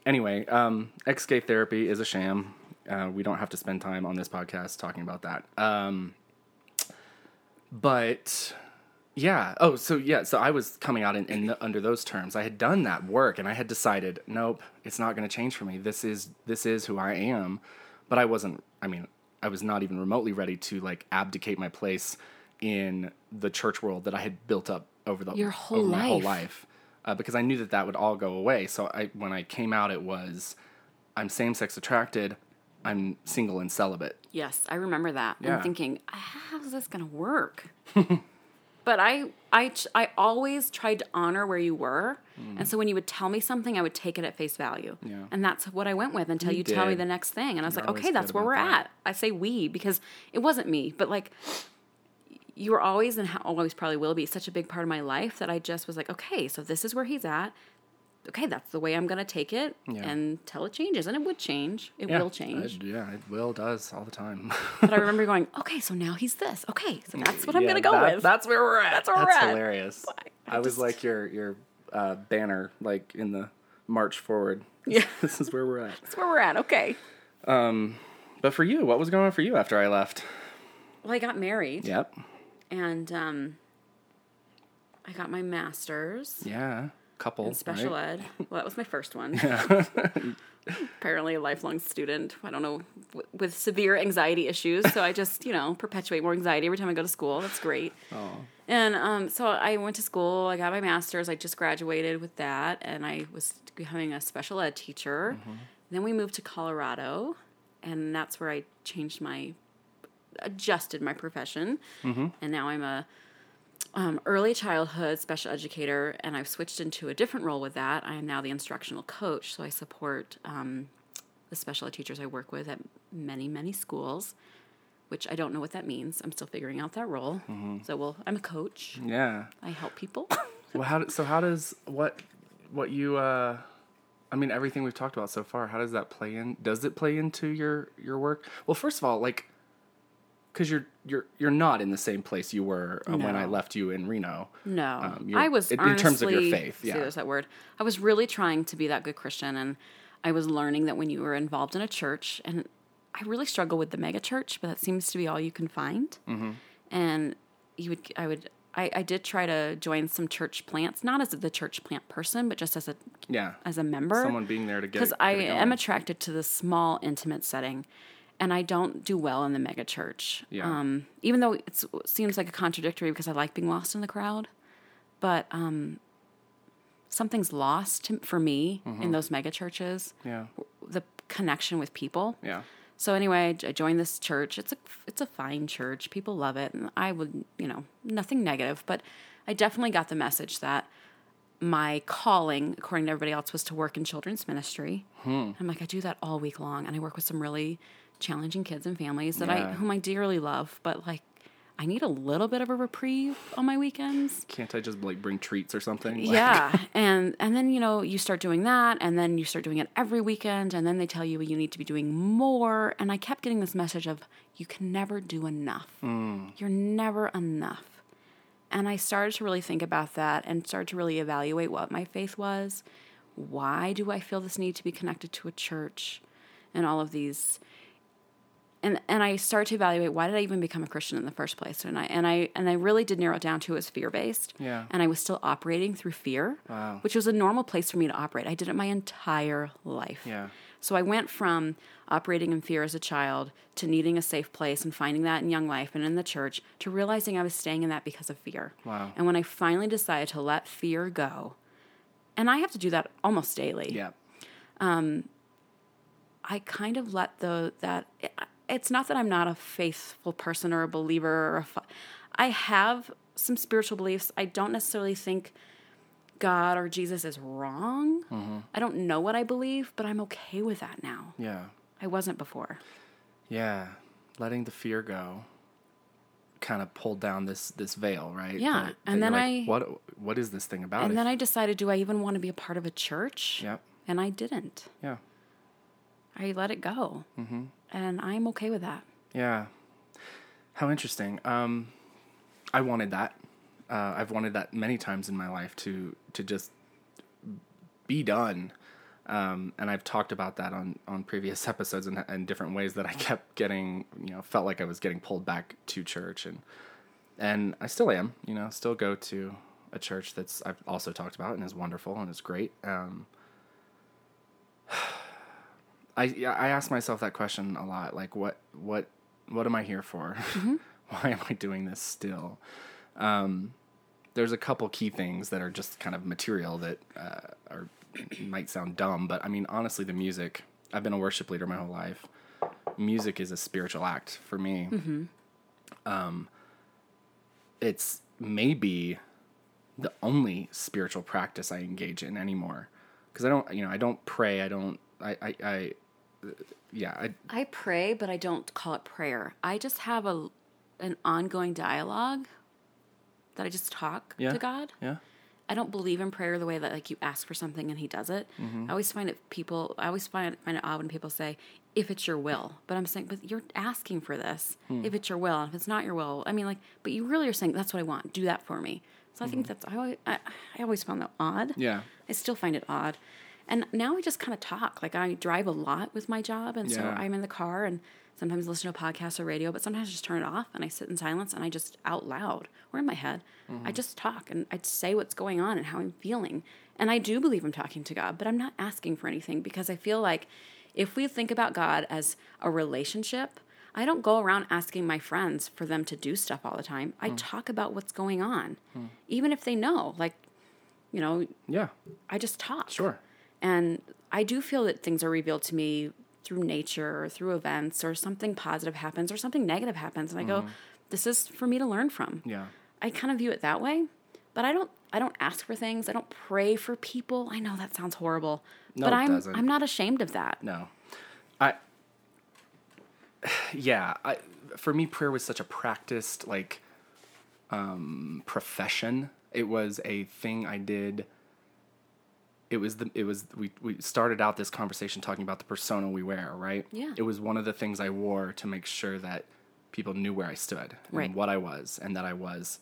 Anyway, um, ex gay therapy is a sham. Uh, we don't have to spend time on this podcast talking about that. Um, but yeah. Oh, so yeah. So I was coming out in, in the, under those terms. I had done that work, and I had decided, nope, it's not going to change for me. This is this is who I am. But I wasn't. I mean, I was not even remotely ready to like abdicate my place in the church world that I had built up over the Your whole my whole life. Uh, because I knew that that would all go away. So I, when I came out, it was, I'm same sex attracted, I'm single and celibate. Yes, I remember that. Yeah. And thinking, how's this going to work? [laughs] but I, I, I always tried to honor where you were, and so when you would tell me something, I would take it at face value. Mm. Yeah. And that's what I went with until you, You tell me the next thing, and I was You're like, okay, that's where we're that. at. I say we because it wasn't me, but like. You were always and always probably will be such a big part of my life that I just was like, okay, so this is where he's at. Okay, that's the way I'm gonna take it Yeah. until it changes, and it would change. It will change. It- yeah, it will does all the time. [laughs] But I remember going, okay, so now he's this. Okay, so that's what I'm Yeah, gonna go that- with. That's where we're at. That's where we're That's at. hilarious. I I, was just- like your your uh, banner, like in the march forward. [laughs] Yeah. [laughs] this is where we're at. That's where we're at. Okay. Um, But for you, what was going on for you after I left? Well, I got married, Yep. And um, I got my master's Yeah. Couple. in special right? ed. [laughs] Well, that was my first one. [laughs] Apparently, a lifelong student. I don't know w- with severe anxiety issues, so I just you know perpetuate more anxiety every time I go to school. That's great. Oh. And um, so I went to school. I got my master's. I just graduated with that, and I was becoming a special ed teacher. Then we moved to Colorado, and that's where I changed my, adjusted my profession, and now I'm a um, early childhood special educator, and I've switched into a different role with that. I am now the instructional coach, so I support um, the special ed teachers I work with at many, many schools. Which I don't know what that means. I'm still figuring out that role. So, well, I'm a coach. Yeah. I help people. [coughs] Well, how so how does what what you uh I mean everything we've talked about so far, how does that play in? Does it play into your your work? Well, first of all, like cuz you're you're you're not in the same place you were uh, when I left you in Reno. No, Um, I was in- in terms of your faith, see, yeah. there's that word. I was really trying to be that good Christian, and I was learning that when you were involved in a church, and I really struggle with the mega church, but that seems to be all you can find. Mm-hmm. And you would, I would, I, I did try to join some church plants, not as the church plant person, but just as a Yeah. as a member. Someone being there to get because I am attracted to the small, intimate setting, and I don't do well in the mega church. Yeah. Um, even though it's, it seems like a contradictory because I like being lost in the crowd, but um, something's lost for me Mm-hmm. in those mega churches. Yeah. The connection with people. Yeah. So anyway, I joined this church. It's a it's a fine church. People love it, and I would you know nothing negative, but I definitely got the message that my calling, according to everybody else, was to work in children's ministry. Hmm. I'm like, I do that all week long, and I work with some really challenging kids and families that I whom I dearly love, but like. I need a little bit of a reprieve on my weekends. Can't I just like bring treats or something? Like- Yeah, [laughs] and and then you know you start doing that, and then you start doing it every weekend, and then they tell you you need to be doing more. And I kept getting this message of you can never do enough. Mm. You're never enough. And I started to really think about that and started to really evaluate what my faith was. Why do I feel this need to be connected to a church, and all of these and and I started to evaluate why did I even become a Christian in the first place? And I and I and I really did narrow it down to it was fear based. Yeah. And I was still operating through fear, Wow. which was a normal place for me to operate. I did it my entire life. Yeah. So I went from operating in fear as a child to needing a safe place and finding that in young life and in the church to realizing I was staying in that because of fear. Wow. And when I finally decided to let fear go, and I have to do that almost daily. Yeah. Um, I kind of let the that it's not that I'm not a faithful person or a believer or a fa- I have some spiritual beliefs. I don't necessarily think God or Jesus is wrong. Mm-hmm. I don't know what I believe, but I'm okay with that now. Yeah. I wasn't before. Yeah. Letting the fear go kind of pulled down this this veil, right? Yeah, That- and that then like, I- what what is this thing about? And If- then I decided, do I even want to be a part of a church? Yep. And I didn't. Yeah. I let it go. Mm-hmm. And I'm okay with that. Yeah. How interesting. Um, I wanted that. Uh, I've wanted that many times in my life to to just be done. Um, and I've talked about that on, on previous [laughs] episodes and in different ways that I kept getting, you know, felt like I was getting pulled back to church and and I still am, you know, still go to a church that's I've also talked about and is wonderful and is great. Um, [sighs] I I ask myself that question a lot. Like, what what what am I here for? [laughs] Why am I doing this still? Um, there's a couple key things that are just kind of material that uh, are might sound dumb, but I mean honestly, the music. I've been a worship leader my whole life. Music is a spiritual act for me. Um, it's maybe the only spiritual practice I engage in anymore because I don't, you know, I don't pray. I don't. I, I, I yeah, I, I pray, but I don't call it prayer. I just have a an ongoing dialogue that I just talk Yeah. to God. yeah, I don't believe in prayer the way that like you ask for something and he does it. Mm-hmm. I always find it people I always find find it odd when people say, if it's your will. But I'm saying, but you're asking for this. Hmm. If it's your will. And if it's not your will, I mean like but you really are saying that's what I want. Do that for me. So I think mm-hmm. that's I always I, I always found that odd. yeah, I still find it odd. And now we just kind of talk. Like I drive a lot with my job, and so I'm in the car and sometimes listen to a podcast or radio, but sometimes I just turn it off and I sit in silence and I just out loud or in my head, I mm-hmm. just talk and I say what's going on and how I'm feeling. And I do believe I'm talking to God, but I'm not asking for anything because I feel like if we think about God as a relationship, I don't go around asking my friends for them to do stuff all the time. I mm. talk about what's going on, mm. even if they know. Like, you know, yeah, I just talk. sure, And I do feel that things are revealed to me through nature or through events or something positive happens or something negative happens and I go, this is for me to learn from. yeah, I kind of view it that way, but I don't I don't ask for things. I don't pray for people. I know that sounds horrible, No, but I'm doesn't. I'm not ashamed of that. no, I, [sighs] yeah, I for me prayer was such a practiced like, um, profession. It was a thing I did. It was the it was we we started out this conversation talking about the persona we wear, right? Yeah. It was one of the things I wore to make sure that people knew where I stood Right. and what I was and that I was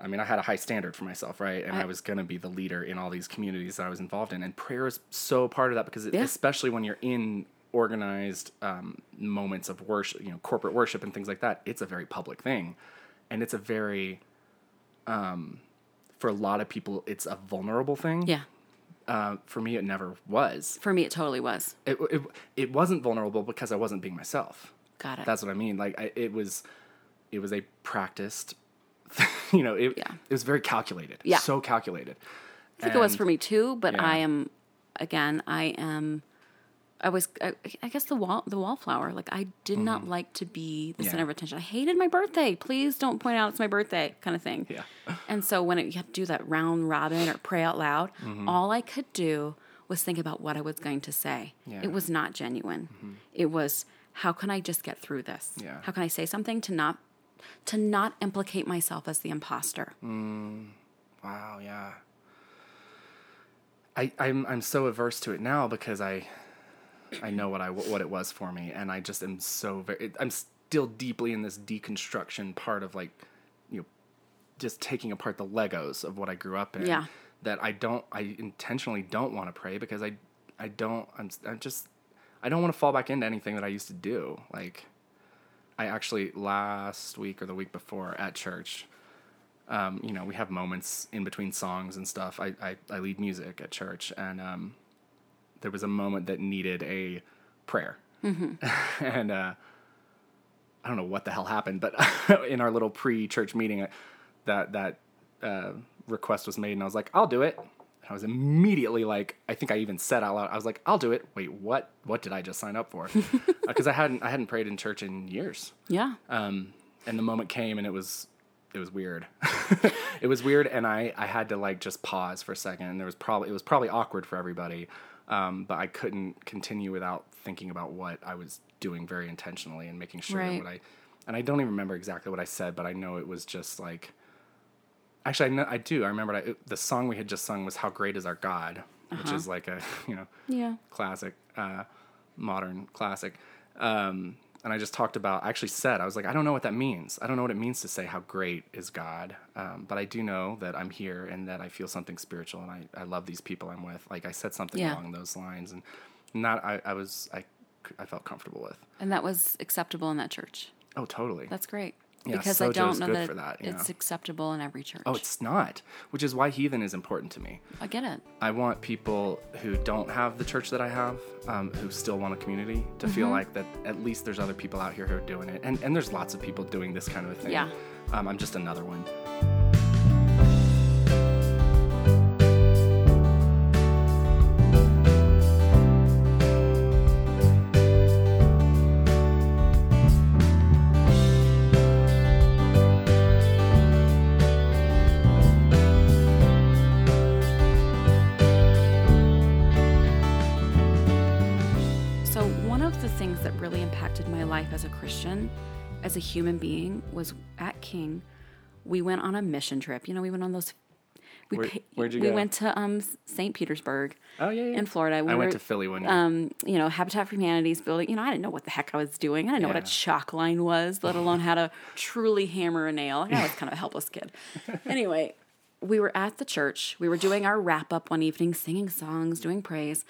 I mean, I had a high standard for myself, right? And I, I- was going to be the leader in all these communities that I was involved in. And prayer is so part of that because, it, Yeah. especially when you're in organized um, moments of worship, you know, corporate worship and things like that, it's a very public thing. And it's a very um, for a lot of people, it's a vulnerable thing. Yeah. Uh, for me, it never was. For me, it totally was. It, it it wasn't vulnerable because I wasn't being myself. Got it. That's what I mean. Like I, it was, it was a practiced. [laughs] you know, it Yeah. it was very calculated. Yeah. So calculated. I think it was for me too, but Yeah. I am, again, I am. I was, I, I guess, the wall, the wallflower. Like I did not like to be the Mm-hmm. Yeah. center of attention. I hated my birthday. Please don't point out it's my birthday, kind of thing. Yeah. [laughs] And so when it, you have to do that round robin or pray out loud, Mm-hmm. all I could do was think about what I was going to say. Yeah. It was not genuine. It was how can I just get through this? Yeah. How can I say something to not to not implicate myself as the imposter? Wow, yeah. I I'm I'm so averse to it now because I I know what I what it was for me and I just am so very I'm still deeply in this deconstruction part of like you know just taking apart the legos of what I grew up in Yeah. that I don't I intentionally don't want to pray because I I don't I'm I'm just I don't want to fall back into anything that I used to do like I actually last week or the week before at church um, you know, we have moments in between songs and stuff. I, I, I lead music at church, and um, there was a moment that needed a prayer. [laughs] and uh, I don't know what the hell happened, but [laughs] in our little pre-church meeting, uh, that that uh, request was made, and I was like, "I'll do it." And I was immediately like, I think I even said out loud, I was like, "I'll do it." Wait, what? What did I just sign up for? [laughs] Because I hadn't I hadn't prayed in church in years Yeah. um, and the moment came and it was it was weird it was weird and I, I had to like just pause for a second and there was probably it was probably awkward for everybody um, but i couldn't continue without thinking about what i was doing very intentionally and making sure Right. that what i and i don't even remember exactly what i said but i know it was just like actually i know i do i remember I, it, the song we had just sung was how great is our god which is like a [laughs] you know Yeah. classic, uh, modern classic. Um, and I just talked about, I actually said, I was like, I don't know what that means. I don't know what it means to say how great is God. Um, but I do know that I'm here and that I feel something spiritual and I, I love these people I'm with. Like I said something Yeah. along those lines and not, I, I was, I, I felt comfortable with. And that was acceptable in that church. Oh, totally. That's great. Yeah, because I don't know that, that, it's know. acceptable in every church. oh, it's not, which is why heathen is important to me. I get it. I want people who don't have the church that I have, um, who still want a community, to feel Mm-hmm. like that at least there's other people out here who are doing it. And, and there's lots of people doing this kind of a thing. Yeah. Um, I'm just another one. Human being, was at King. We went on a mission trip. You know, we went on those. We Where- where'd you we go? went to um, St. Petersburg. Oh, yeah, yeah. In Florida, we I went to Philly one year. um, you know, Habitat for Humanity's building. You know, I didn't know what the heck I was doing. I didn't know what a chalk line was, let alone how to [laughs] truly hammer a nail. I was kind of a helpless kid. anyway, we were at the church. We were doing our wrap up one evening, singing songs, doing praise.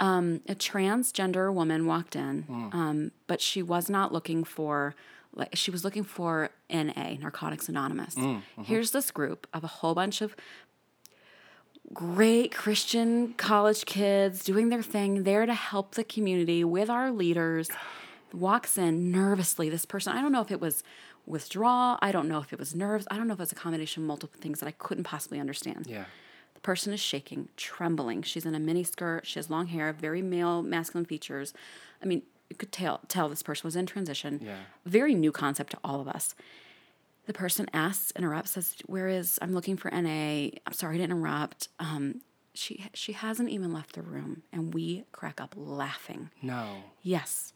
Um, a transgender woman walked in, um, but she was not looking for. Like she was looking for NA, Narcotics Anonymous. Mm, mm-hmm. Here's this group of a whole bunch of great Christian college kids doing their thing, there to help the community with our leaders. Walks in nervously. This person, I don't know if it was withdrawal, I don't know if it was nerves, I don't know if it was a combination of multiple things that I couldn't possibly understand. yeah. The person is shaking, trembling. She's in a mini skirt. She has long hair, very male, masculine features. I mean, could tell tell this person was in transition. Yeah. Very new concept to all of us. The person asks, interrupts, says, "Where is? I'm looking for NA. I'm sorry to interrupt." Um, she she hasn't even left the room, and we crack up laughing. No. Yes.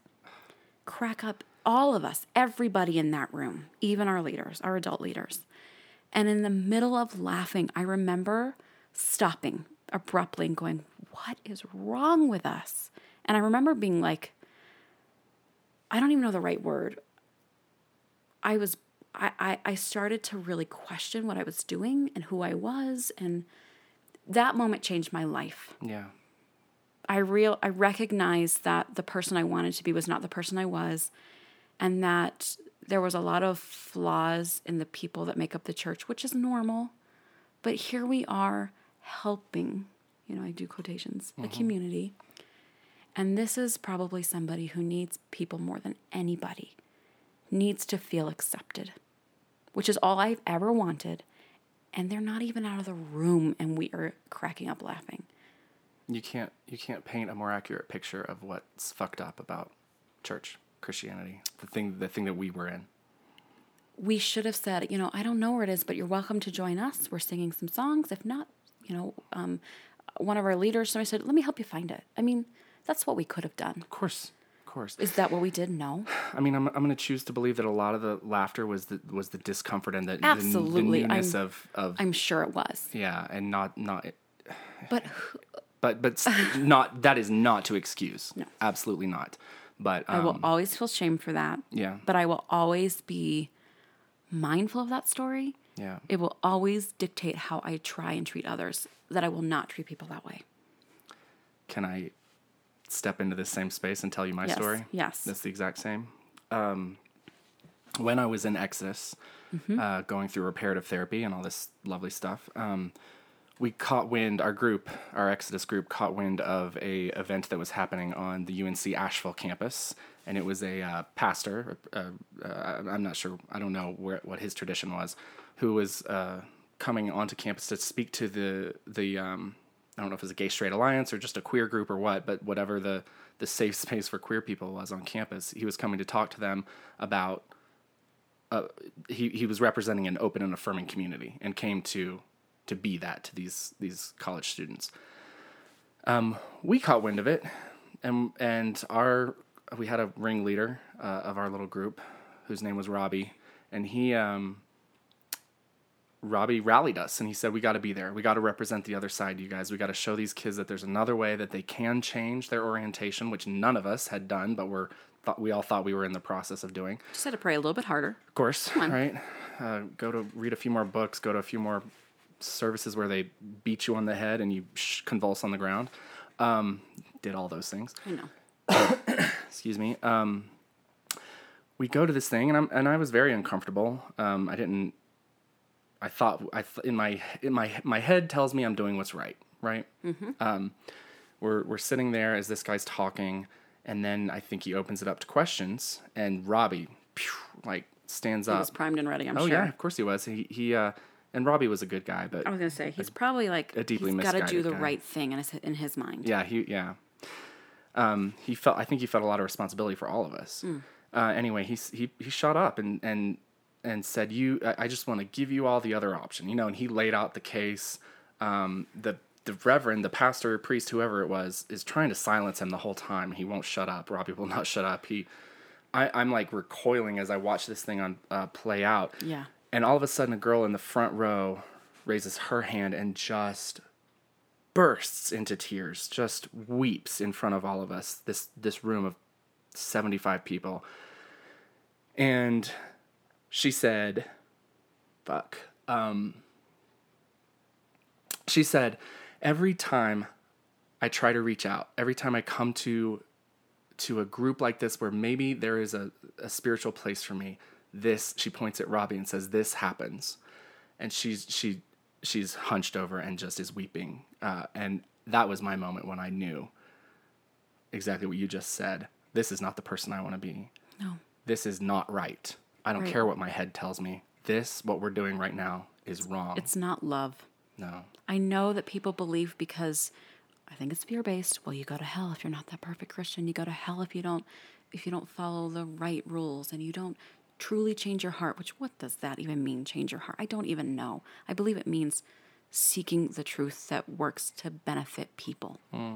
Crack up, all of us, everybody in that room, even our leaders, our adult leaders. And in the middle of laughing, I remember stopping abruptly and going, What is wrong with us? And I remember being like, I don't even know the right word. I was, I, I, I started to really question what I was doing and who I was. And that moment changed my life. Yeah. I real I recognized that the person I wanted to be was not the person I was, and that there was a lot of flaws in the people that make up the church, which is normal. But here we are helping, you know, I do quotations, a mm-hmm. community. And this is probably somebody who needs people more than anybody, needs to feel accepted, which is all I've ever wanted. And they're not even out of the room, and we are cracking up laughing. You can't you can't paint a more accurate picture of what's fucked up about church Christianity. The thing the thing that we were in. we should have said, you know, I don't know where it is, but you're welcome to join us. We're singing some songs. If not, you know, um, one of our leaders somebody said, let me help you find it. I mean, that's what we could have done. Of course. Of course. Is that what we did? No. [sighs] I mean, I'm, I'm going to choose to believe that a lot of the laughter was the was the discomfort and the, the- the, Absolutely. newness I'm- of, of I'm sure it was. yeah, and not not But who- but but [laughs] not that is not to excuse. No. Absolutely not. But I will um, always feel shame for that. yeah, But I will always be mindful of that story. yeah. It will always dictate how I try and treat others, that I will not treat people that way. Can I step into this same space and tell you my Yes, story? yes. That's the exact same. Um, when I was in Exodus, Mm-hmm. uh, going through reparative therapy and all this lovely stuff, um, we caught wind. Our group, our Exodus group, caught wind of a event that was happening on the UNC Asheville campus, and it was a uh, pastor. Uh, uh, I'm not sure. I don't know where what his tradition was, who was uh, coming onto campus to speak to the the. Um, I don't know if it was a gay straight alliance or just a queer group or what, but whatever the the safe [laughs] space for queer people was on campus, he was coming to talk to them about. Uh, he he was representing an open and affirming community and came to to be that to these these college students. Um, we caught wind of it, and and our we had a ringleader uh, of our little group, whose name was Robbie, and he um, Robbie rallied us and he said, We got to be there. We got to represent the other side, you guys. We got to show these kids that there's another way that they can change their orientation, which none of us had done, but we're, thought, we all thought we were in the process of doing. Just had to pray a little bit harder. Of course, right? Uh, go to read a few more books, go to a few more services where they beat you on the head and you sh- convulse on the ground. Um, did all those things I know. [coughs] excuse me. Um, we go to this thing, and I'm and I was very uncomfortable. Um, I didn't. I thought I th- in my in my my head tells me I'm doing what's right, right. Um, we're we're sitting there as this guy's talking, and then I think he opens it up to questions, and Robbie, phew, like stands He up. was primed and ready, I'm oh sure. yeah, of course he was. He he uh, and Robbie was a good guy, but I was gonna say he's probably like a deeply he's got to do the guy. right thing in his in his mind. Yeah, he yeah. Um, he felt. I think he felt a lot of responsibility for all of us. Uh, anyway, he he he shot up and and and said, "You, I, I just want to give you all the other option, you know." And he laid out the case. Um, the the reverend, the pastor, priest, whoever it was, is trying to silence him the whole time. He won't shut up. Robbie will [laughs] not shut up. He, I, I'm like recoiling as I watch this thing on uh, play out. Yeah. And all of a sudden, a girl in the front row raises her hand and just bursts into tears, just weeps in front of all of us, this this room of 75 people. And she said, fuck. Um, she said, every time I try to reach out, every time I come to to a group like this where maybe there is a, a spiritual place for me, this she points at Robbie and says, This happens. And she's she she's hunched over and just is weeping. Uh, and that was my moment when I knew exactly what you just said. This is not the person I want to be. No. This is not right. I don't Right. care what my head tells me. This, what we're doing right now, is wrong. It's not love. no. I know that people believe because I think it's fear based. Well, you go to hell if you're not that perfect Christian. You go to hell if you don't if you don't follow the right rules and you don't truly change your heart. Which what does that even mean? Change your heart? I don't even know. I believe it means seeking the truth that works to benefit people. Hmm.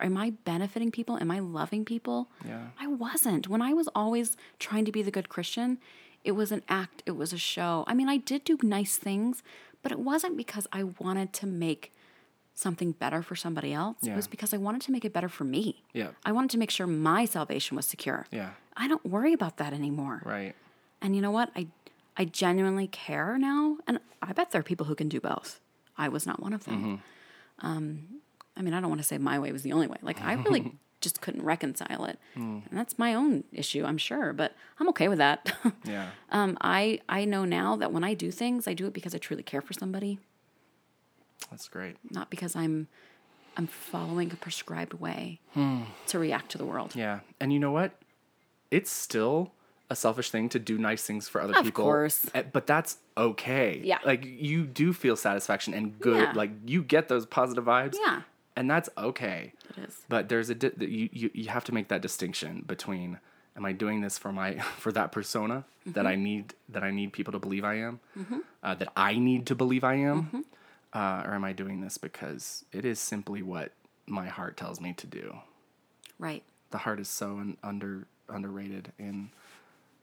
Am I benefiting people? Am I loving people? Yeah. I wasn't. When I was always trying to be the good Christian, it was an act, it was a show. I mean, I did do nice things, but it wasn't because I wanted to make something better for somebody else. It was because I wanted to make it better for me. Yeah. I wanted to make sure my salvation was secure. Yeah. I don't worry about that anymore. Right. And you know what? I I genuinely care now, and I bet there are people who can do both. I was not one of them. Um, I mean, I don't want to say my way was the only way. Like I really [laughs] just couldn't reconcile it. Hmm. And that's my own issue, I'm sure, but I'm okay with that. [laughs] Yeah. um, I I know now that when I do things, I do it because I truly care for somebody, That's great. not because I'm I'm following a prescribed way to react to the world. Hmm. Yeah. And you know what? It's still a selfish thing to do nice things for other Of people. Of course. eh, But that's okay. Yeah. Like you do feel satisfaction and good. Yeah. Like you get those positive vibes. Yeah. And that's okay. It is. But there's a di- you, you you have to make that distinction between am I doing this for my [laughs] for that persona that Mm-hmm. I need that I need people to believe I am, uh, that I need to believe I am, Mm-hmm. uh, or am I doing this because it is simply what my heart tells me to do? Right. The heart is so un- under underrated in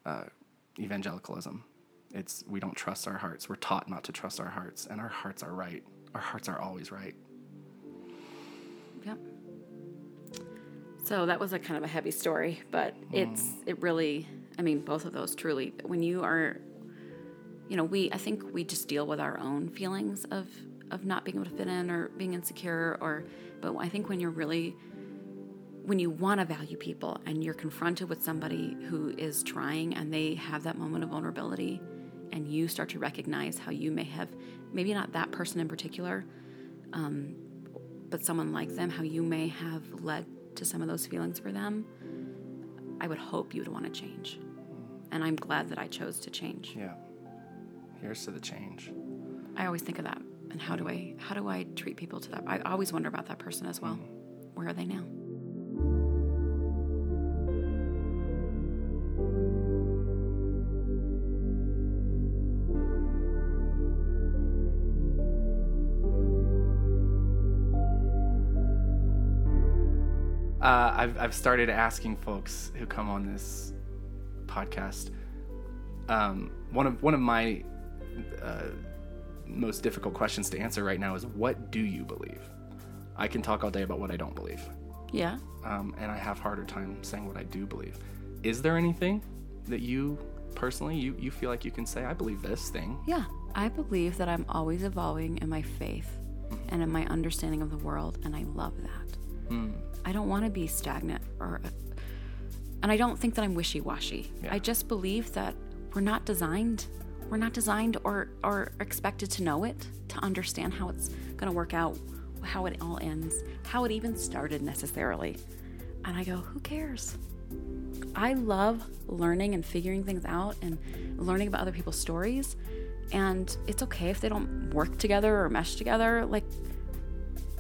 uh, evangelicalism. It's we don't trust our hearts. We're taught not to trust our hearts, and our hearts are right. Our hearts are always right. Yep. So that was a kind of a heavy story, but hmm. it's it really I mean both of those truly when you are you know, we I think we just deal with our own feelings of of not being able to fit in or being insecure or but I think when you're really when you want to value people and you're confronted with somebody who is trying and they have that moment of vulnerability and you start to recognize how you may have maybe not that person in particular um, but someone like them, how you may have led to some of those feelings for them, I would hope you would want to change. And I'm glad that I chose to change. Yeah. Here's to the change. I always think of that. And how do I how do I treat people to that? I always wonder about that person as well. Mm. Where are they now? I've I've started asking folks who come on this podcast. Um, one of one of my uh, most difficult questions to answer right now is what do you believe? I can talk all day about what I don't believe, Yeah. um, and I have harder time saying what I do believe. Is there anything that you personally you you feel like you can say I believe this thing? Yeah. I believe that I'm always evolving in my faith and in my understanding of the world, and I love that. Mm. I don't want to be stagnant or, and I don't think that I'm wishy washy. Yeah. I just believe that we're not designed, we're not designed or or expected to know it, to understand how it's going to work out, how it all ends, how it even started necessarily. And I go, who cares? I love learning and figuring things out and learning about other people's stories. And it's okay if they don't work together or mesh together. Like,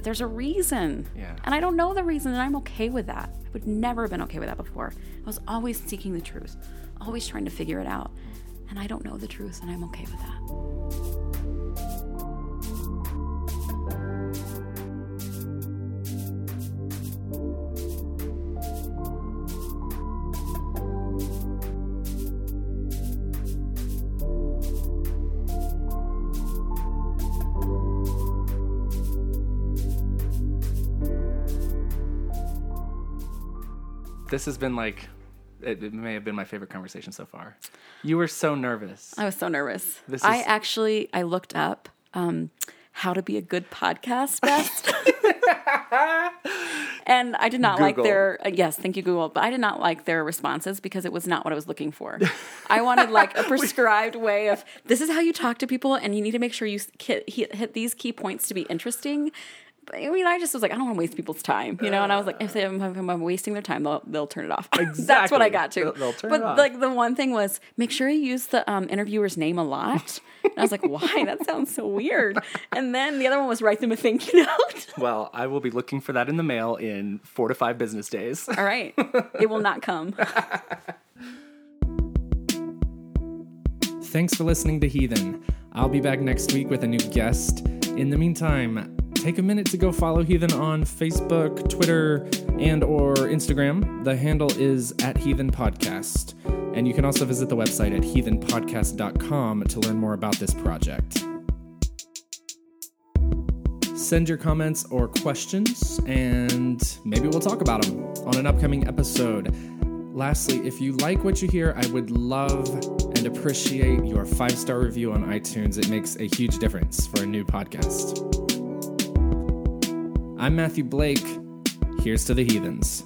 there's a reason. Yeah. And I don't know the reason, and I'm okay with that. I would never have been okay with that before. I was always seeking the truth, always trying to figure it out. And I don't know the truth, and I'm okay with that. This has been like it, it may have been my favorite conversation so far. You were so nervous. I was so nervous. This I is- actually I looked up um, how to be a good podcast best. [laughs] and I did not like their uh, yes, thank you Google, but I did not like their responses because it was not what I was looking for. I wanted like a [laughs] prescribed way of this is how you talk to people and you need to make sure you hit, hit, hit these key points to be interesting. But, I mean, I just was like, I don't want to waste people's time, you know. And I was like, if, they, if I'm wasting their time, they'll they'll turn it off. [laughs] That's what I got to. They'll- they'll turn but it off. like the one thing was make sure you use the um, interviewer's name a lot. And I was like, why? That sounds so weird. And then the other one was write them a thank you note. [laughs] Well, I will be looking for that in the mail in four to five business days. All right, it will not come. Thanks for listening to Heathen. I'll be back next week with a new guest. In the meantime, take a minute to go follow Heathen on Facebook, Twitter, and or Instagram. The handle is at Heathen Podcast. And you can also visit the website at heathenpodcast.com to learn more about this project. Send your comments or questions, and maybe we'll talk about them on an upcoming episode. Lastly, if you like what you hear, I would love and appreciate your five star review on iTunes. It makes a huge difference for a new podcast. I'm Matthew Blake. Here's to the heathens.